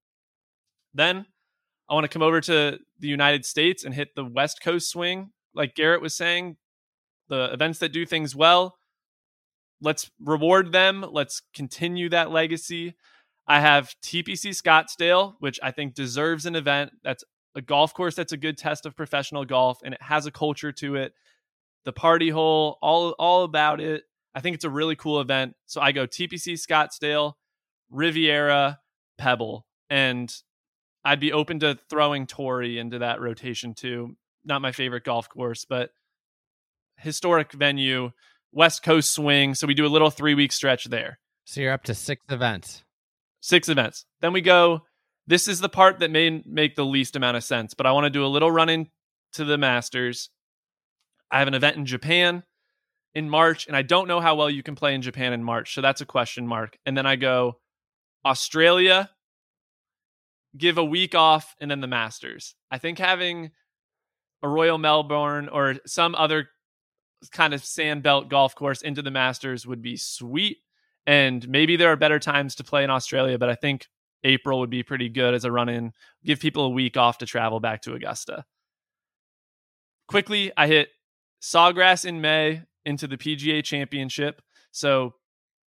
Then I want to come over to the United States and hit the West Coast swing, like Garrett was saying, the events that do things well. Let's reward them. Let's continue that legacy. I have TPC Scottsdale, which I think deserves an event. That's a golf course that's a good test of professional golf and it has a culture to it. The party hole, all all about it. I think it's a really cool event. So I go TPC Scottsdale, Riviera, Pebble, and I'd be open to throwing Torrey into that rotation too. Not my favorite golf course, but historic venue, West Coast swing. So we do a little three week stretch there. So you're up to six events. Six events. Then we go. This is the part that may make the least amount of sense, but I want to do a little run in to the Masters. I have an event in Japan in March, and I don't know how well you can play in Japan in March. So that's a question mark. And then I go Australia, give a week off, and then the Masters. I think having a Royal Melbourne or some other kind of sandbelt golf course into the Masters would be sweet. And maybe there are better times to play in Australia, but I think April would be pretty good as a run in. Give people a week off to travel back to Augusta. Quickly, I hit Sawgrass in May into the PGA Championship. So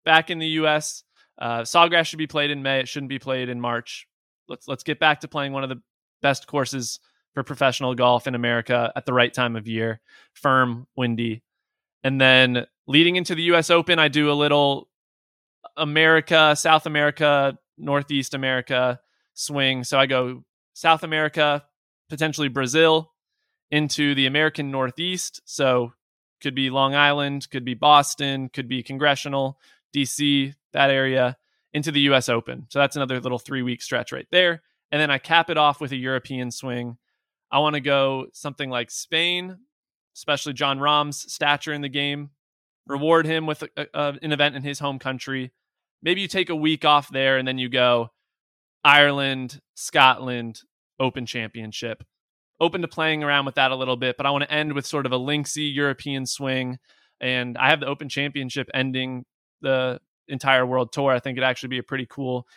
back in the US, uh, Sawgrass should be played in May. It shouldn't be played in March. Let's let's get back to playing one of the best courses for professional golf in America at the right time of year. Firm, windy. And then leading into the US Open, I do a little America, South America, Northeast America swing. So I go South America, potentially Brazil, into the American Northeast. So could be Long Island, could be Boston, could be Congressional, DC, that area, into the US Open. So that's another little three week stretch right there. And then I cap it off with a European swing. I want to go something like Spain, especially Jon Rahm's stature in the game. Reward him with a, a, an event in his home country. Maybe you take a week off there and then you go Ireland, Scotland, Open Championship. Open to playing around with that a little bit, but I want to end with sort of a linksy European swing. And I have the Open Championship ending the entire World Tour. I think it'd actually be a pretty cool.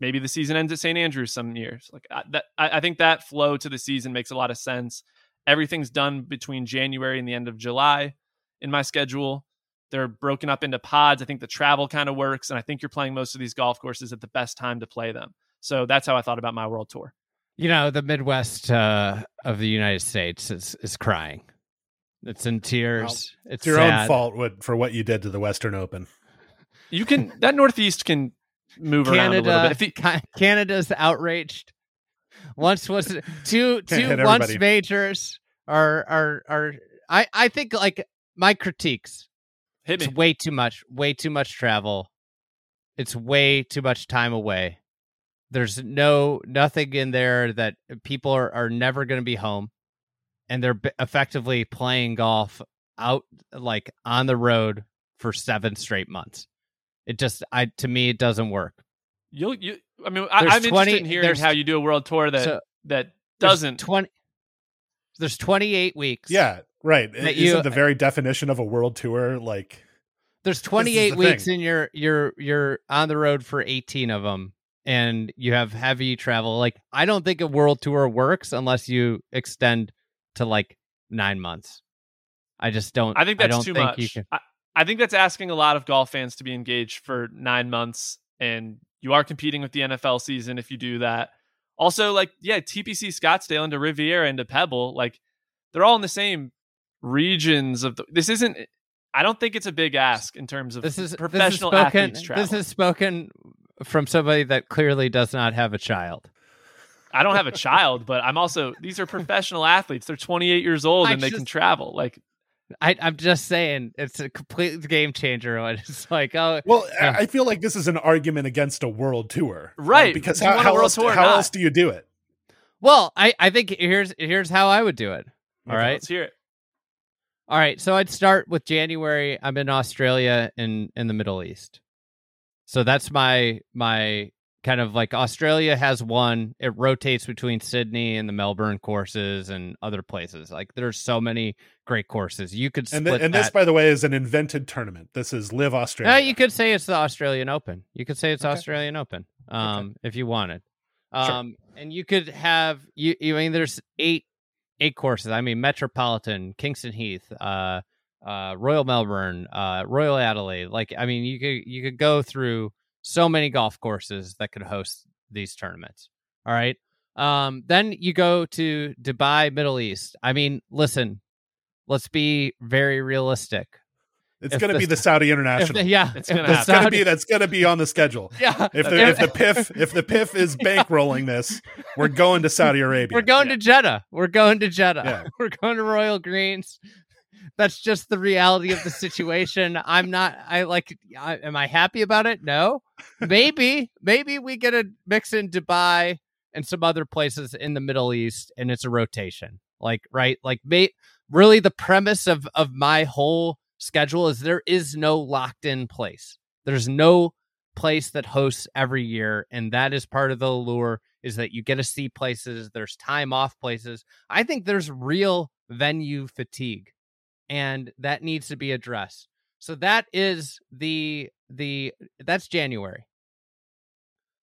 Maybe the season ends at St. Andrews some years. Like I, that, I, I think that flow to the season makes a lot of sense. Everything's done between January and the end of July in my schedule. They're broken up into pods. I think the travel kind of works, and I think you're playing most of these golf courses at the best time to play them. So that's how I thought about my World Tour. You know, the Midwest uh, of the United States is is crying. It's in tears. Well, it's, your sad. own fault for what you did to the Western Open. You can that Northeast can move Canada, around a little bit. He, Canada's outraged. Once was two *laughs* two once majors are are are. I I think like my critiques. Hit me. It's way too much. Way too much travel. It's way too much time away. There's no nothing in there that people are, are never going to be home, and they're effectively playing golf out like on the road for seven straight months. It just, I to me, it doesn't work. You'll, you. I mean, I, am 20, interested in hearing how you do a world tour that so, that doesn't twenty. There's 28 weeks. Yeah, right. Isn't you, the very definition of a world tour like? There's 28 the weeks, thing. and you're you're you're on the road for 18 of them and you have heavy travel. Like I don't think a world tour works unless you extend to like nine months. I just don't. I think that's I too think much. I, I think that's asking a lot of golf fans to be engaged for nine months, and you are competing with the NFL season if you do that. Also, like yeah, TPC Scottsdale into Riviera into Pebble, like they're all in the same regions of the. This isn't. I don't think it's a big ask in terms of this is professional this is spoken, athletes travel. This is spoken from somebody that clearly does not have a child. I don't have a child, but I'm also these are professional athletes. They're 28 years old and they can travel. Like I, am just saying, it's a complete game changer. *laughs* It's like, oh, well, I feel like this is an argument against a world tour, right? Because how, how, else, how else do you do it? Well, I, I think here's here's how I would do it. All okay, right, let's hear it. All right, so I'd start with January. I'm in Australia in in the Middle East. So that's my my kind of like Australia has one. It rotates between Sydney and the Melbourne courses and other places. Like there's so many great courses. You could and, th- and this, by the way, is an invented tournament. This is LIV Australia. Uh, you could say it's the Australian Open. You could say it's okay. Australian Open, um, okay. if you wanted. Um, and you could have you. You I mean there's eight eight courses. I mean Metropolitan, Kingston Heath, uh, uh, Royal Melbourne, uh, Royal Adelaide. Like I mean you could you could go through so many golf courses that could host these tournaments. All right. Um, then you go to Dubai, Middle East. I mean, listen, let's be very realistic. It's going to be the Saudi International. The, yeah, it's going to be that's going to be on the schedule. *laughs* Yeah, if the, if the PIF if the PIF is *laughs* bankrolling this, we're going to Saudi Arabia. We're going yeah. to Jeddah. We're going to Jeddah. Yeah. *laughs* We're going to Royal Greens. That's just the reality of the situation. I'm not. I like. I, am I happy about it? No. Maybe. maybe we get a mix in Dubai and some other places in the Middle East, and it's a rotation. Like right. Like may, really the premise of of my whole schedule is there is no locked in place. There's no place that hosts every year and that is part of the allure is that you get to see places there's time off places i think there's real venue fatigue and that needs to be addressed so that is the the that's january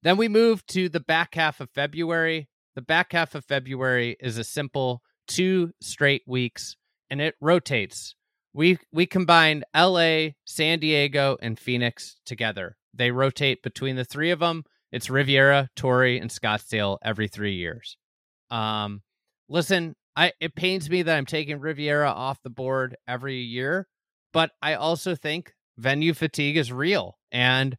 then we move to the back half of february the back half of february is a simple two straight weeks and it rotates we we combined LA, San Diego, and Phoenix together. They rotate between the three of them. It's Riviera, Torrey, and Scottsdale every three years. Um, listen, I it pains me that I'm taking Riviera off the board every year, but I also think venue fatigue is real, and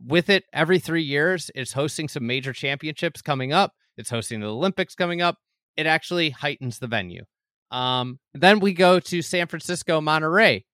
with it, every three years, it's hosting some major championships coming up. It's hosting the Olympics coming up. It actually heightens the venue. Um, then we go to San Francisco, Monterey.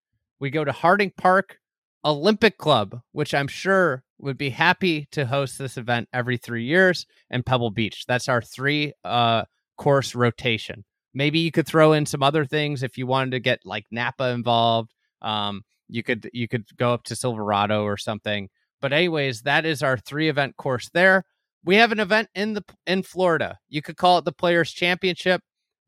We go to Harding Park Olympic Club, which I'm sure would be happy to host this event every three years, and Pebble Beach. That's our three uh, course rotation. Maybe you could throw in some other things if you wanted to get like Napa involved. Um, you could you could go up to Silverado or something. But anyways, that is our three event course there. We have an event in the in Florida. You could call it the Players Championship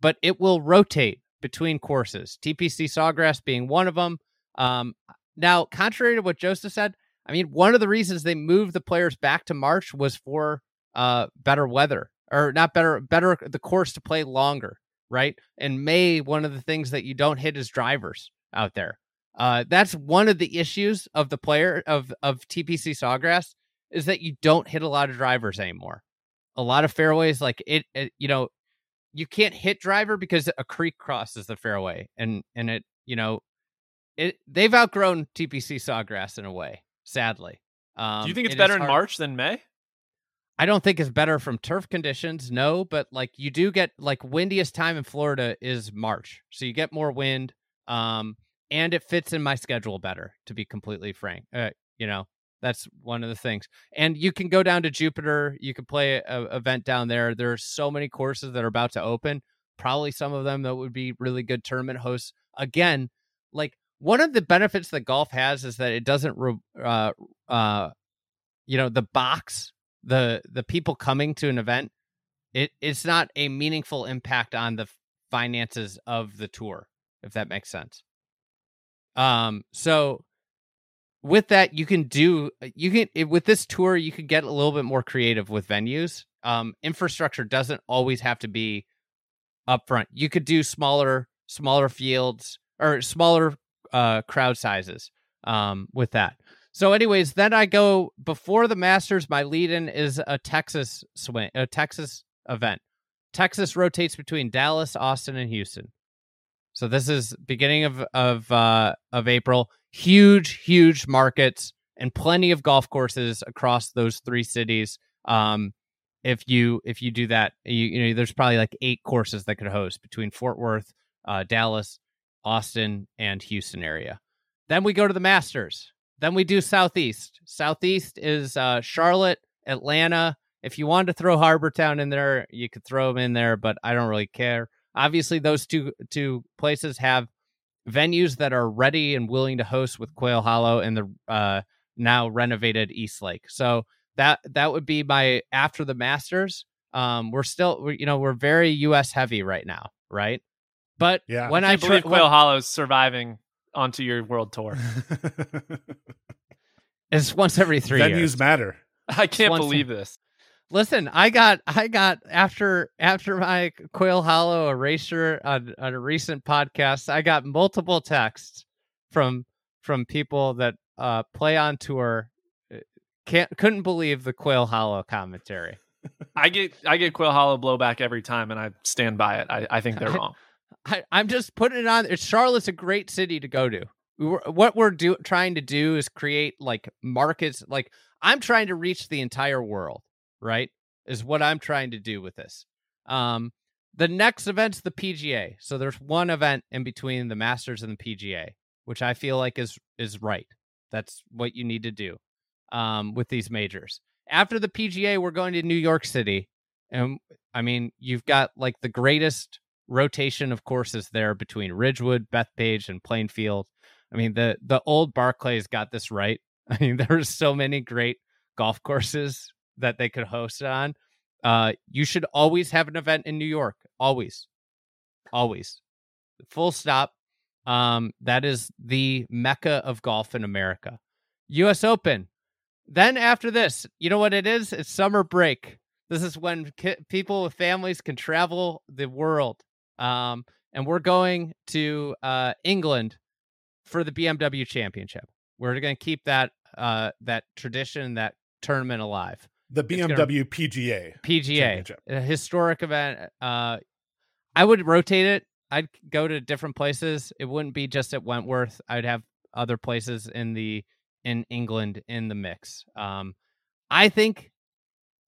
but it will rotate between courses. TPC Sawgrass being one of them. Um, now, contrary to what Joseph said, I mean, one of the reasons they moved the players back to March was for uh, better weather, or not better, better the course to play longer, right? And May, one of the things that you don't hit is drivers out there. Uh, that's one of the issues of the player of of TPC Sawgrass is that you don't hit a lot of drivers anymore. A lot of fairways, like it, it you know, you can't hit driver because a creek crosses the fairway and and it you know it they've outgrown TPC Sawgrass in a way sadly um, do you think it's it better in March than May I don't think it's better from turf conditions no but like you do get like windiest time in Florida is March so you get more wind um and it fits in my schedule better to be completely frank uh, you know that's one of the things. And you can go down to Jupiter. You can play an event down there. There are so many courses that are about to open. Probably some of them that would be really good tournament hosts. Again, like one of the benefits that golf has is that it doesn't, uh, uh, you know, the box, the the people coming to an event, it it's not a meaningful impact on the finances of the tour, if that makes sense. Um, so with that you can do uh, you can with this tour you can get a little bit more creative with venues. Um infrastructure doesn't always have to be upfront. You could do smaller smaller fields or smaller uh crowd sizes um with that so anyways then i go before the masters my lead in is a texas swing a texas event texas rotates between dallas austin and houston so this is beginning of of uh, of April. Huge, huge markets and plenty of golf courses across those three cities. Um, if you if you do that, you, you know there's probably like eight courses that could host between Fort Worth, uh, Dallas, Austin, and Houston area. Then we go to the Masters. Then we do Southeast. Southeast is uh, Charlotte, Atlanta. If you wanted to throw Harbour Town in there, you could throw them in there, but I don't really care. Obviously, those two two places have venues that are ready and willing to host with Quail Hollow and the uh, now renovated East Lake. So that that would be my after the Masters. Um, we're still, we're, you know, we're very U.S. heavy right now, right? But yeah, when I, I believe Quail Hollow's surviving onto your world tour, *laughs* it's once every three venues years. matter. *laughs* I can't believe this. Listen, I got I got after after my Quail Hollow erasure on, on a recent podcast, I got multiple texts from from people that uh play on tour uh, can't couldn't believe the Quail Hollow commentary. I get I get Quail Hollow blowback every time, and I stand by it. I, I think they're *laughs* wrong. I, I'm just putting it on. Charlotte's a great city to go to. We're, what we're do, trying to do is create like markets. Like I'm trying to reach the entire world, right? Is what I'm trying to do with this. Um, the next event's the PGA. So there's one event in between the Masters and the PGA, which I feel like is is right. That's what you need to do um, with these majors. After the PGA, we're going to New York City, and I mean, you've got like the greatest rotation of course, is there between Ridgewood, Bethpage, and Plainfield. I mean, the the old Barclays got this right. *laughs* I mean, there's so many great golf courses that they could host on. Uh, you should always have an event in New York. Always, always, full stop. Um, that is the mecca of golf in America. U.S. Open. Then after this, you know what it is? It's summer break. This is when ki- people with families can travel the world. Um, and we're going to uh, England for the BMW Championship. We're going to keep that uh, that tradition, that tournament alive. The BMW PGA PGA, a historic event. Uh, I would rotate it. I'd go to different places. It wouldn't be just at Wentworth. I'd have other places in the in England in the mix. Um, I think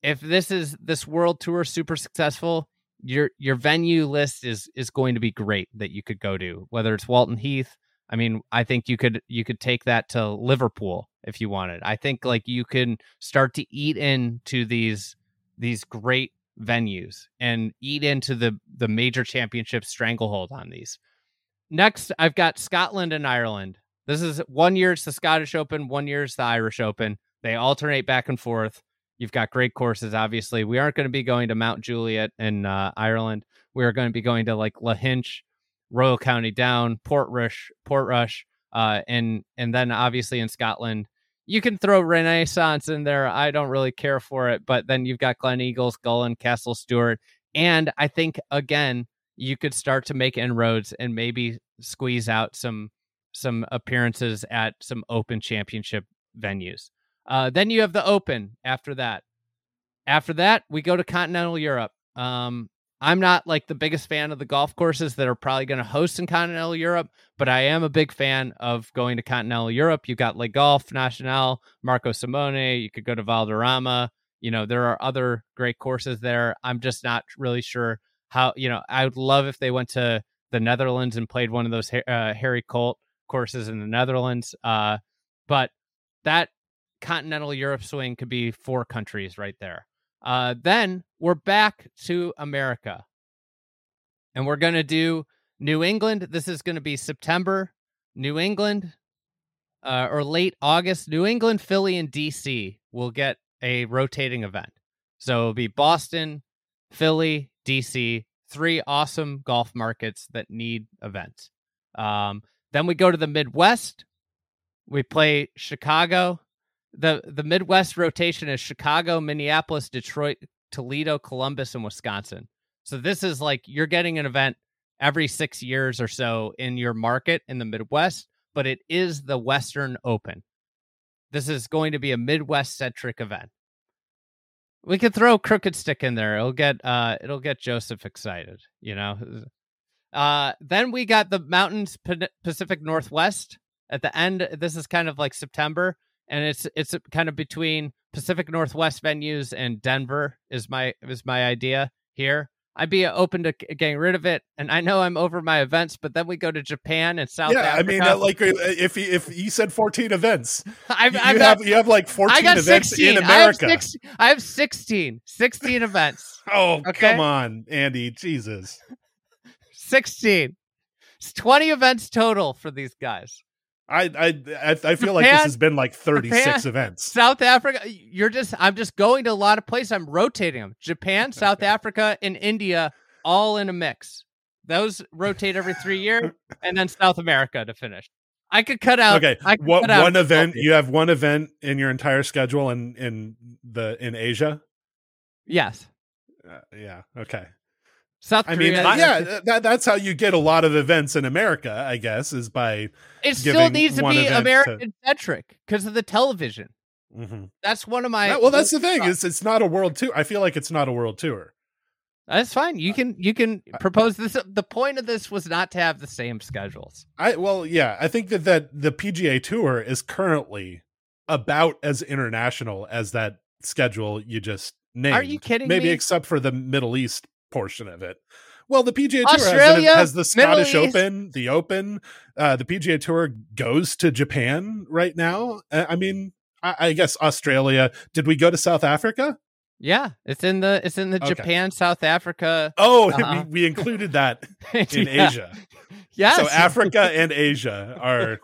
if this is this world tour super successful, your your venue list is is going to be great that you could go to, whether it's Walton Heath. I mean, I think you could you could take that to Liverpool if you wanted. I think like you can start to eat into these these great venues and eat into the the major championship stranglehold on these. Next, I've got Scotland and Ireland. This is one year it's the Scottish Open, one year it's the Irish Open. They alternate back and forth. You've got great courses, obviously. We aren't going to be going to Mount Juliet in uh, Ireland. We are going to be going to like Lahinch, Royal County Down, Portrush, Portrush, uh, and and then obviously in Scotland, you can throw Renaissance in there. I don't really care for it, but then you've got Gleneagles, Gullane, Castle Stuart, and I think again you could start to make inroads and maybe squeeze out some some appearances at some Open Championship venues. Uh, then you have the Open after that. After that, we go to continental Europe. Um, I'm not like the biggest fan of the golf courses that are probably going to host in continental Europe, but I am a big fan of going to continental Europe. You've got Le Golf National, Marco Simone. You could go to Valderrama. You know, there are other great courses there. I'm just not really sure how, you know, I would love if they went to the Netherlands and played one of those uh, Harry Colt courses in the Netherlands. Uh, but that continental Europe swing could be four countries right there. Uh, then we're back to America. And we're going to do New England. This is going to be September, New England, uh, or late August. New England, Philly, and DC will get a rotating event. So it'll be Boston, Philly, DC, three awesome golf markets that need events. Um, then we go to the Midwest. We play Chicago, the the Midwest rotation is Chicago, Minneapolis, Detroit, Toledo, Columbus, and Wisconsin. So this is like you're getting an event every six years or so in your market in the Midwest, but it is the Western Open. This is going to be a Midwest centric event. We could throw Crooked Stick in there. It'll get uh it'll get Joseph excited, you know. Uh then we got the Mountains Pacific Northwest at the end. This is kind of like September and it's it's kind of between Pacific Northwest venues and Denver is my is my idea here. I'd be open to getting rid of it, and I know I'm over my events, but then we go to Japan and South. Yeah, Africa. I mean, uh, like uh, if if you said 14 events, *laughs* I've, you, I've have got, you have like 14 I got events 16. in America. I have, six, I have 16, 16 events. *laughs* oh, okay? come on, Andy, Jesus, *laughs* 16. It's 20 events total for these guys. I I I feel like this has been like 36 Japan, events. South Africa, you're just I'm just going to a lot of places. I'm rotating them. Japan, South Africa, and India all in a mix. Those rotate every 3 years *laughs* and then South America to finish. I could cut out Okay, I could what cut out one event? You have one event in your entire schedule in in the in Asia. Yes. Uh, yeah. Okay. South I mean, Korea. uh, yeah, that, that's how you get a lot of events in America, I guess, is by. it still needs to be American centric because of the television. Mhm. That's one of my. That- well, that's the thing is it's not a world tour. I feel like it's not a world tour. That's fine. You can you can propose this. The point of this was not to have the same schedules. I well, yeah, I think that that the PGA Tour is currently about as international as that schedule you just named. Are you kidding Maybe me? except for the Middle East portion of it. Well, the PGA Tour has, Australia, has the Scottish Open, the Open. Uh, the PGA Tour goes to Japan right now. I mean, I, I guess Australia. Did we go to South Africa? Yeah, it's in the it's in the Okay. Japan, South Africa. Oh, *laughs* Uh-huh. we, we included that *laughs* in Yeah. Asia. Yes. So Africa and *laughs* Asia are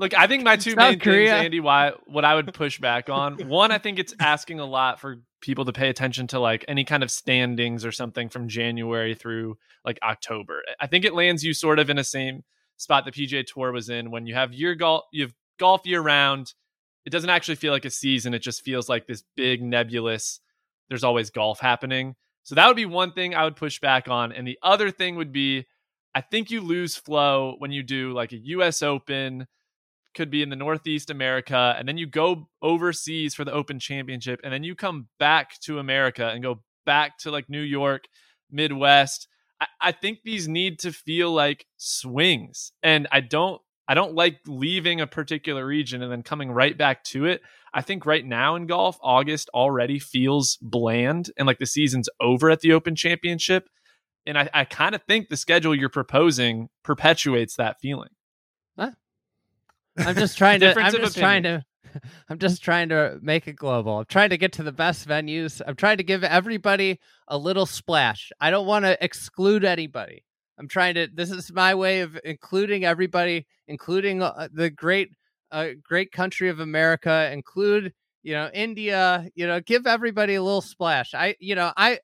Look, I think my two South main Korea. things, Andy, why what I would push back *laughs* on. One, I think it's asking a lot for people to pay attention to like any kind of standings or something from January through like October. I think it lands you sort of in the same spot the PGA Tour was in when you have year golf, you have golf year round. It doesn't actually feel like a season. It just feels like this big nebulous. There's always golf happening. So that would be one thing I would push back on. And the other thing would be, I think you lose flow when you do like a U.S. Open could be in the Northeast America, and then you go overseas for the Open Championship, and then you come back to America and go back to like New York, Midwest. I, I think these need to feel like swings, and I don't. I don't like leaving a particular region and then coming right back to it. I think right now in golf, August already feels bland and like the season's over at the Open Championship. And I, I kind of think the schedule you're proposing perpetuates that feeling. I'm just trying to. I'm just trying to. *laughs* I'm just trying to make it global. I'm trying to get to the best venues. I'm trying to give everybody a little splash. I don't want to exclude anybody. I'm trying to. This is my way of including everybody, including uh, the great, uh, great country of America. Include you know India. You know, give everybody a little splash. I you know I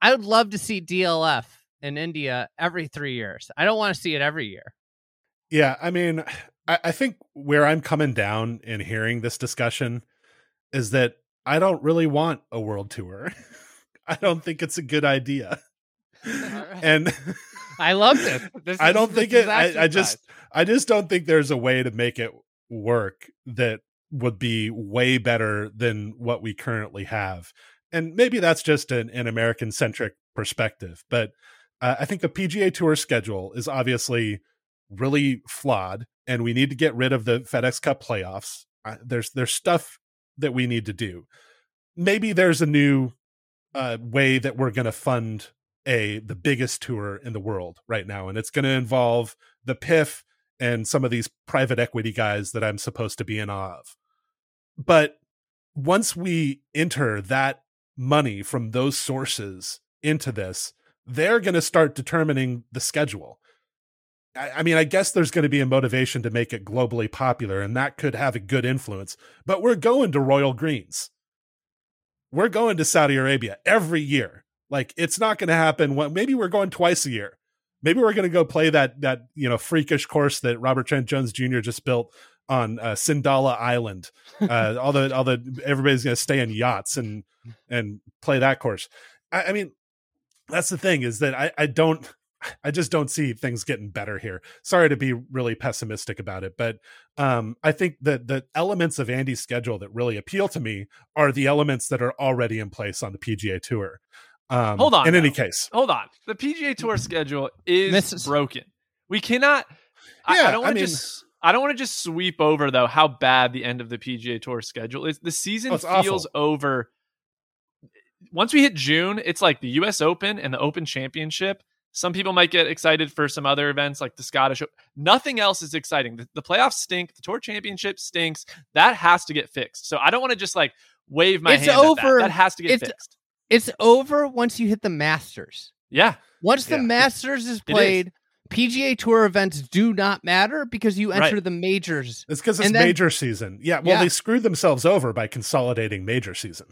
I would love to see DLF in India every three years. I don't want to see it every year. Yeah, I mean, I, I think where I'm coming down in hearing this discussion is that I don't really want a world tour. *laughs* I don't think it's a good idea. *laughs* And I love this. *laughs* this I don't this think is it I, I just. I just don't think there's a way to make it work that would be way better than what we currently have. And maybe that's just an, an American centric perspective, but uh, I think the PGA Tour schedule is obviously really flawed, and we need to get rid of the FedEx Cup playoffs. Uh, there's there's stuff that we need to do. Maybe there's a new uh, way that we're going to fund a the biggest tour in the world right now, and it's going to involve the PIF and some of these private equity guys that I'm supposed to be in awe of. But once we enter that money from those sources into this, they're going to start determining the schedule. I, mean, I guess there's going to be a motivation to make it globally popular, and that could have a good influence. But we're going to Royal Greens. We're going to Saudi Arabia every year. Like it's not going to happen. When, maybe we're going twice a year. Maybe we're going to go play that that you know freakish course that Robert Trent Jones Jr. just built on uh, Sindalah Island. *laughs* Uh, all the all the everybody's going to stay in yachts and and play that course. I, I mean, that's the thing is that I, I don't I just don't see things getting better here. Sorry to be really pessimistic about it, but um, I think that the elements of Andy's schedule that really appeal to me are the elements that are already in place on the PGA Tour. Um, Hold on, In any case, Hold on. The PGA Tour schedule is Mrs. broken. We cannot. I, Yeah, I don't want to mean- just. I don't want to just sweep over though how bad the end of the PGA Tour schedule is. The season Oh, feels awful. over. Once we hit June, it's like the U.S. Open and the Open Championship. Some people might get excited for some other events like the Scottish. Nothing else is exciting. The, the playoffs stink. The Tour Championship stinks. That has to get fixed. So I don't want to just like wave my It's hand. at that. over. That has to get It's- fixed. It's over once you hit the Masters. Yeah. Once the Yeah. Masters is is. played, PGA Tour events do not matter because you enter Right. the majors. it's because it's And then- major season. Yeah, well, Yeah. they screwed themselves over by consolidating major season.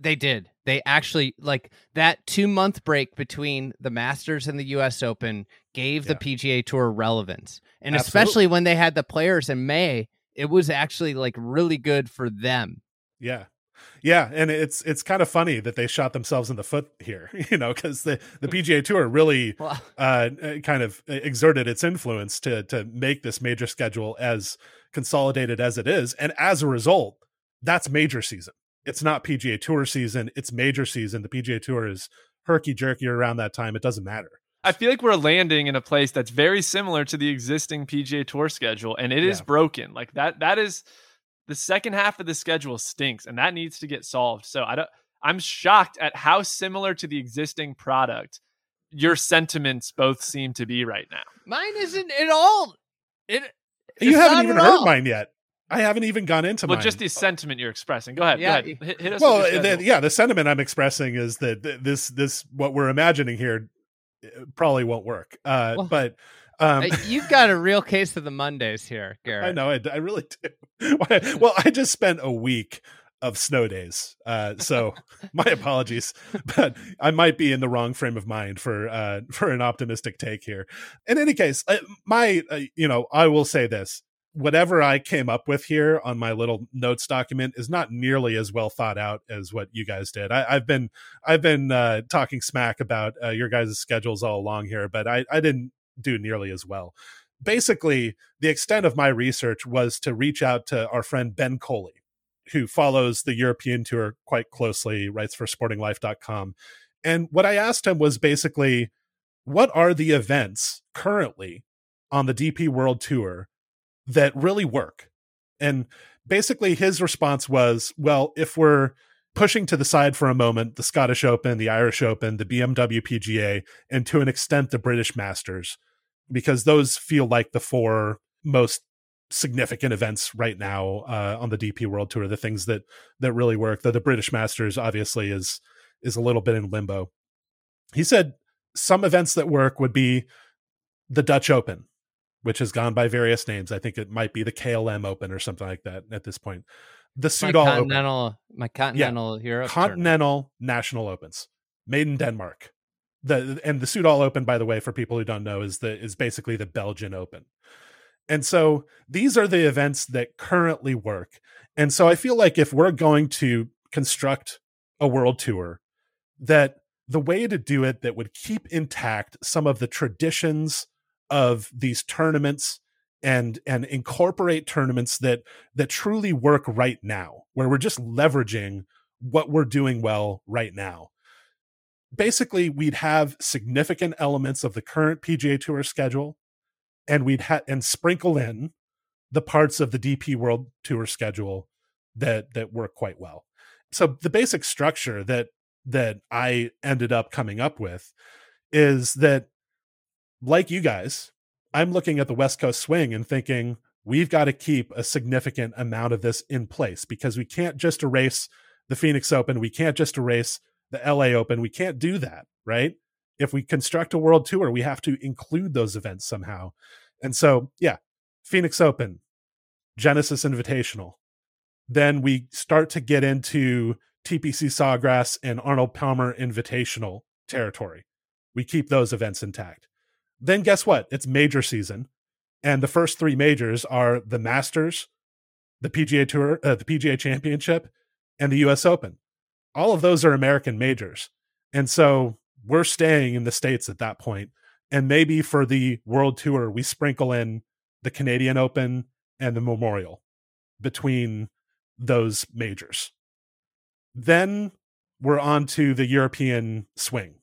They did. They actually like that two month break between the Masters and the U.S. Open gave the PGA Tour relevance, and Absolutely. especially when they had the players in May, it was actually like really good for them. Yeah. Yeah, and it's it's kind of funny that they shot themselves in the foot here, *laughs* you know, because the the *laughs* PGA Tour really Well, uh, kind of exerted its influence to to make this major schedule as consolidated as it is, and as a result, that's major season. It's not PGA Tour season; it's major season. The PGA Tour is herky jerky around that time. It doesn't matter. I feel like we're landing in a place that's very similar to the existing PGA Tour schedule, and it is Yeah. broken. Like that. That is the second half of the schedule stinks, and that needs to get solved. So I don't. I'm shocked at how similar to the existing product your sentiments both seem to be right now. mine isn't at all. It. You haven't even heard all. mine yet. I haven't even gone into Well, mine. just the sentiment you're expressing. Go ahead. Yeah, go ahead. Hit, hit us. well, the, yeah, the sentiment I'm expressing is that this this what we're imagining here uh, probably won't work. Uh, Well, but um, Uh, You've got a real case of the Mondays here, *laughs* Garrett. I know, I, I really do. *laughs* well, I just spent a week of snow days, uh, so *laughs* my apologies, but I might be in the wrong frame of mind for uh, for an optimistic take here. In any case, uh, my uh, you know, I will say this: whatever I came up with here on my little notes document is not nearly as well thought out as what you guys did. I, I've been I've been uh, talking smack about uh, your guys' schedules all along here, but I, I didn't do nearly as well. Basically, the extent of my research was to reach out to our friend Ben Coley, who follows the European tour quite closely, writes for sportinglife.com. And what I asked him was basically, what are the events currently on the DP World Tour that really work? And basically, his response was, well, if we're pushing to the side for a moment the Scottish Open, the Irish Open, the BMW PGA, and to an extent the British Masters, because those feel like the four most significant events right now uh, on the DP World Tour, the things that that really work. The, the British Masters obviously is is a little bit in limbo. He said some events that work would be the Dutch Open, which has gone by various names. I think it might be the KLM Open or something like that at this point. The my Soudal Open, continental, my continental Europe. tournament. Continental National Opens, made in Denmark. The and the Soudal Open, by the way, for people who don't know, is the is basically the Belgian Open. And so these are the events that currently work. And so I feel like if we're going to construct a world tour, that the way to do it that would keep intact some of the traditions of these tournaments and and incorporate tournaments that that truly work right now where we're just leveraging what we're doing well right now basically we'd have significant elements of the current PGA Tour schedule and we'd ha- and sprinkle in the parts of the DP World Tour schedule that that work quite well. So the basic structure that that I ended up coming up with is that like you guys, I'm looking at the West Coast swing and thinking we've got to keep a significant amount of this in place because we can't just erase the Phoenix Open, we can't just erase the LA Open, we can't do that, right? If we construct a world tour, we have to include those events somehow. And so, yeah, Phoenix Open, Genesis Invitational. Then we start to get into TPC Sawgrass and Arnold Palmer Invitational territory. We keep those events intact. Then guess what? It's major season. And the first three majors are the Masters, the PGA Tour, uh, the PGA Championship, and the US Open. All of those are American majors. And so we're staying in the States at that point. And maybe for the World Tour, we sprinkle in the Canadian Open and the Memorial between those majors. Then we're on to the European swing,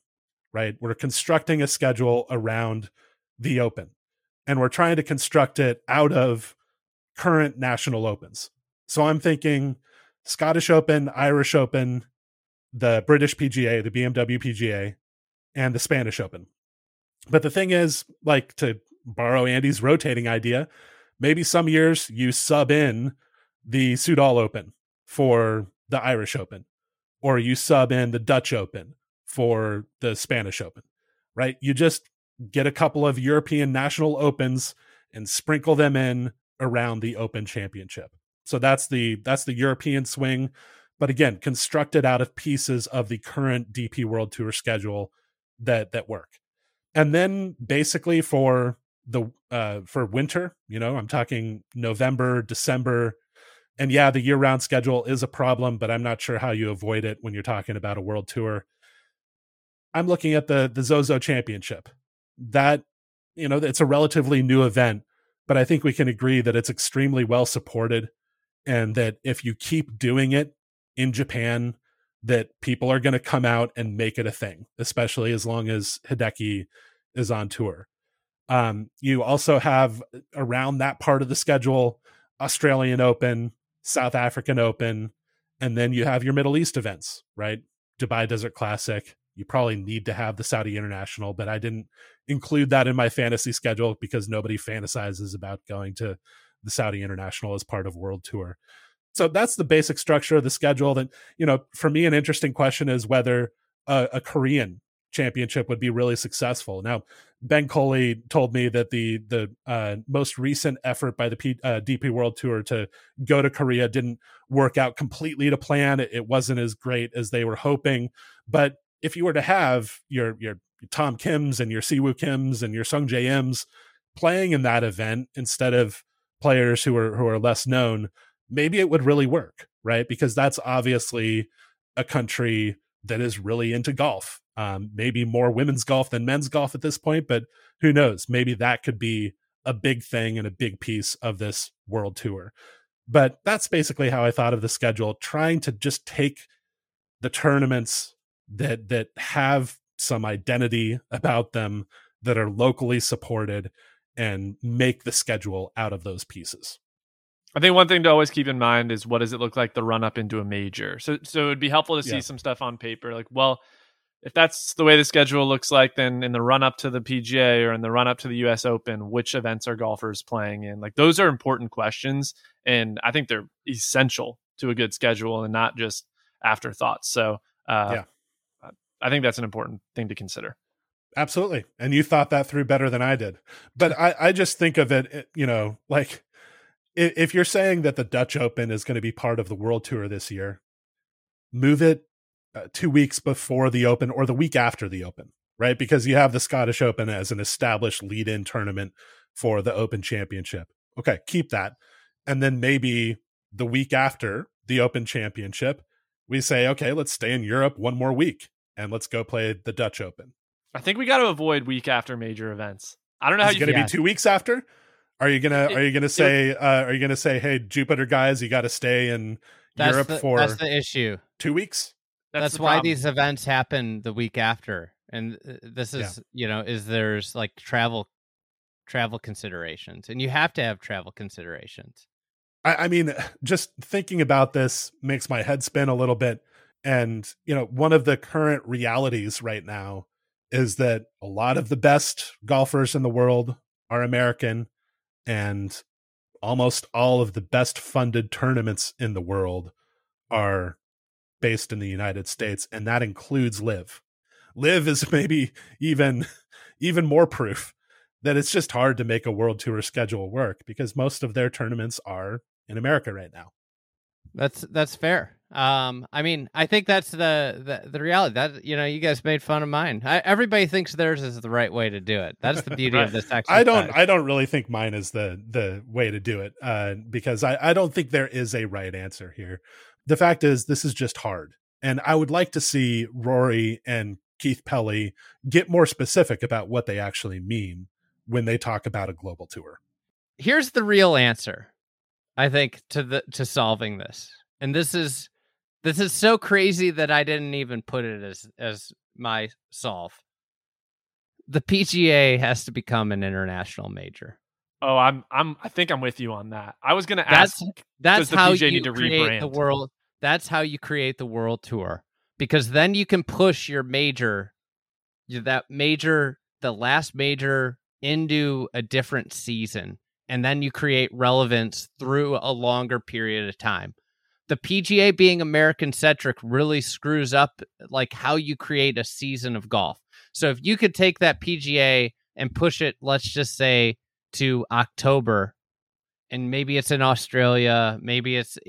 right? We're constructing a schedule around the Open and we're trying to construct it out of current national opens. So I'm thinking Scottish Open, Irish Open, the British PGA, the BMW PGA, and the Spanish Open. But the thing is, like to borrow Andy's rotating idea, maybe some years you sub in the Soudal Open for the Irish Open, or you sub in the Dutch Open for the Spanish Open, right? You just get a couple of European national opens and sprinkle them in around the Open Championship. So that's the that's the European swing, but again, constructed out of pieces of the current DP World Tour schedule that that work. And then basically for the uh for winter, you know, I'm talking November, December, And yeah, the year round schedule is a problem, but I'm not sure how you avoid it when you're talking about a world tour. I'm looking at the the Zozo Championship. That you know, it's a relatively new event, but I think we can agree that it's extremely well supported and that if you keep doing it in Japan that people are going to come out and make it a thing, especially as long as Hideki is on tour. Um, you also have uh, around that part of the schedule Australian Open, South African Open, and then you have your Middle East events, right? Dubai Desert Classic. You probably need to have the Saudi International, but I didn't include that in my fantasy schedule because nobody fantasizes about going to the Saudi International as part of World Tour. So that's the basic structure of the schedule. That you know, for me, an interesting question is whether a, a Korean championship would be really successful. Now, Ben Coley told me that the the uh, most recent effort by the P, uh, DP World Tour to go to Korea didn't work out completely to plan. It wasn't as great as they were hoping. But if you were to have your your Tom Kims and your Siwoo Kims and your Sungjae Im's playing in that event instead of players who are who are less known, maybe it would really work, right? Because that's obviously a country that is really into golf. Um, maybe more women's golf than men's golf at this point, but who knows? Maybe that could be a big thing and a big piece of this world tour. But that's basically how I thought of the schedule, trying to just take the tournaments that that have some identity about them that are locally supported and make the schedule out of those pieces. I think one thing to always keep in mind is what does it look like the run up into a major. So so it'd be helpful to see yeah. some stuff on paper like well if that's the way the schedule looks like then in the run up to the PGA or in the run up to the US Open which events are golfers playing in like those are important questions and I think they're essential to a good schedule and not just afterthoughts. So uh, yeah. I think that's an important thing to consider. Absolutely. And you thought that through better than I did. But I, I just think of it, you know, like if you're saying that the Dutch Open is going to be part of the World Tour this year, move it uh, two weeks before the Open or the week after the Open, right? Because you have the Scottish Open as an established lead in tournament for the Open Championship. Okay, keep that. And then maybe the week after the Open Championship, we say, okay, let's stay in Europe one more week and let's go play the Dutch Open. I think we got to avoid week after major events. I don't know Is how you going to be two weeks after. Are you gonna Are you gonna say it, uh, Are you gonna say, "Hey, Jupiter guys, you got to stay in Europe the, for that's the issue. Two weeks. That's, that's the why problem. these events happen the week after, and uh, this is yeah. you know is there's like travel travel considerations, and you have to have travel considerations. I, I mean, *sighs* just thinking about this makes my head spin a little bit. And you know, one of the current realities right now is that a lot of the best golfers in the world are American and almost all of the best funded tournaments in the world are based in the United States and that includes LIV. LIV is *laughs* maybe even even more proof that it's just hard to make a world tour schedule work because most of their tournaments are in America right now. That's that's fair. Um, I mean, I think that's the, the, the reality. That you know, you guys made fun of mine. I, everybody thinks theirs is the right way to do it. That's the beauty *laughs* right. of this exercise. I don't. I don't really think mine is the the way to do it. Uh, because I I don't think there is a right answer here. The fact is, this is just hard, and I would like to see Rory and Keith Pelley get more specific about what they actually mean when they talk about a global tour. Here's the real answer, I think, to the to solving this, and this is this is so crazy that I didn't even put it as as my solve. The PGA has to become an international major. Oh, I'm I'm I think I'm with you on that. I was going to ask that's, that's how you create rebrand? the world that's how you create the world tour because then you can push your major that major the last major into a different season and then you create relevance through a longer period of time the PGA being American centric really screws up like how you create a season of golf. So if you could take that PGA and push it, let's just say to October, and maybe it's in Australia, maybe it's,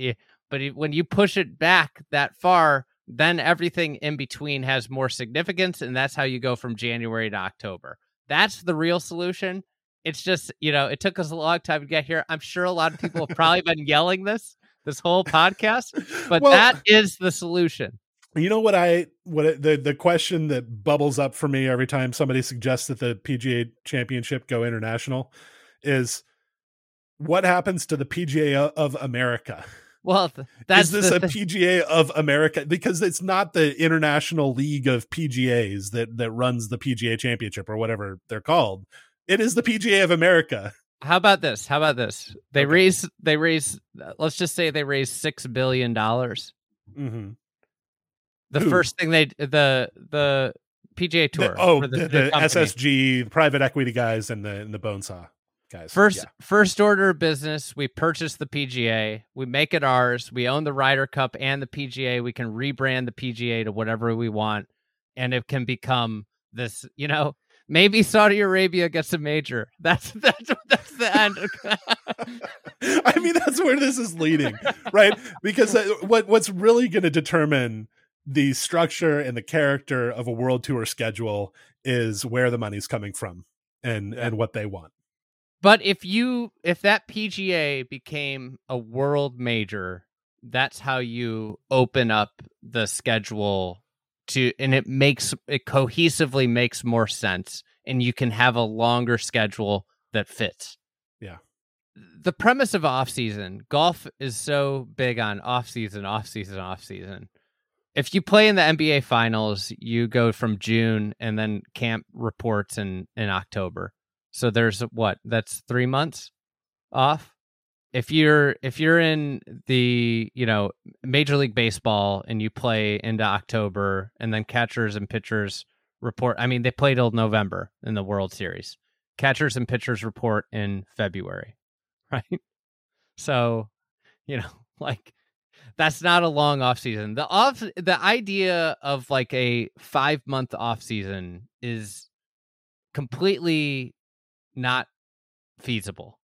but when you push it back that far, then everything in between has more significance, and that's how you go from January to October. That's the real solution. It's just, you know, it took us a long time to get here. I'm sure a lot of people have probably *laughs* been yelling this this whole podcast, but Well- that is the solution. You know what I what the the question that bubbles up for me every time somebody suggests that the PGA Championship go international is what happens to the PGA of America? Well, th- that's is this a PGA of America? Because it's not the International League of PGAs that that runs the PGA Championship or whatever they're called. It is the PGA of America. How about this? How about this? They Okay. raise they raise let's just say they raise 6 billion dollars. Mm-hmm. The Who? first thing they the the PGA Tour oh, or the, the, the. SSG, the private equity guys, and the and the bone saw guys. First Yeah. first order of business, we purchase the PGA, we make it ours, we own the Ryder Cup and the PGA, we can rebrand the PGA to whatever we want and it can become this, you know, maybe Saudi Arabia gets a major. *laughs* That's that's that's the end. *laughs* I mean, that's where this is leading, right? Because uh, what what's really going to determine the structure and the character of a world tour schedule is where the money's coming from and and what they want. But if you if that PGA became a world major, that's how you open up the schedule to and it makes it cohesively makes more sense and you can have a longer schedule that fits. Yeah. The premise of off season, golf is so big on off season, off season, off season. If you play in the NBA finals, you go from June and then camp reports in in October. So there's what? That's 3 months off. If you're if you're in the, you know, Major League Baseball and you play into October and then catchers and pitchers report, I mean they play till November in the World Series. Catchers and pitchers report in February, *laughs* right? So, you know, *laughs* like that's not a long off season. The off the idea of like a 5 month off season is completely not feasible.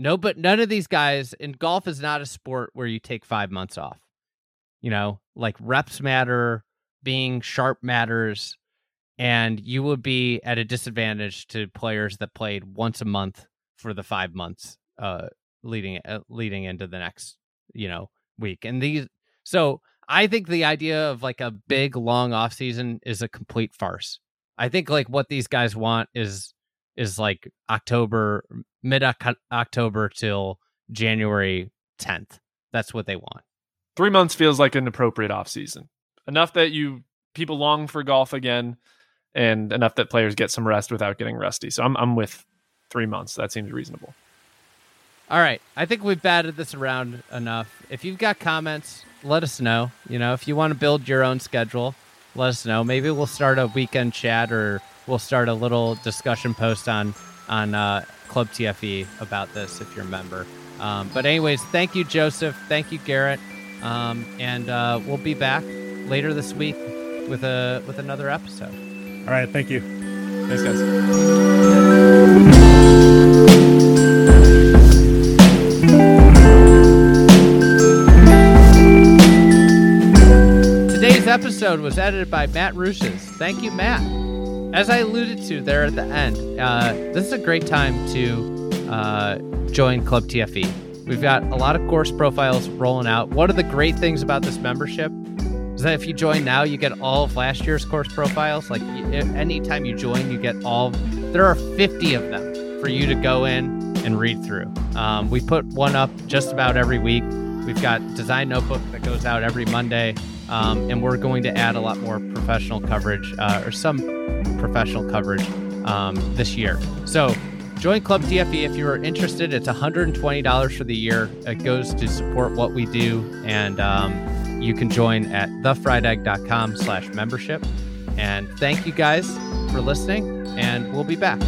No, but none of these guys and golf is not a sport where you take five months off. You know, like reps matter, being sharp matters, and you would be at a disadvantage to players that played once a month for the five months uh leading uh, leading into the next you know week. And these so I think the idea of like a big long off season is a complete farce. I think like what these guys want is is like October mid October till January 10th. That's what they want. Three months feels like an appropriate off season. Enough that you people long for golf again, and enough that players get some rest without getting rusty. So I'm I'm with three months. That seems reasonable. All right. I think we've batted this around enough. If you've got comments, let us know. You know, if you want to build your own schedule, let us know. Maybe we'll start a weekend chat or we'll start a little discussion post on on uh, Club TFE about this if you're a member. Um, but anyways, thank you, Joseph. Thank you, Garrett. Um, and uh, we'll be back later this week with a with another episode. All right, thank you. Thanks, guys. Today's episode was edited by Matt Rushes. Thank you, Matt. As I alluded to there at the end, uh, this is a great time to uh, join Club TFE. We've got a lot of course profiles rolling out. One of the great things about this membership is that if you join now, you get all of last year's course profiles. Like anytime you join, you get all. There are 50 of them for you to go in and read through. Um, we put one up just about every week. We've got design notebook that goes out every Monday, um, and we're going to add a lot more professional coverage uh, or some professional coverage um, this year. So join Club TFE if you are interested. It's $120 for the year. It goes to support what we do, and um, you can join at thefriedegg.com slash membership. And thank you guys for listening, and we'll be back.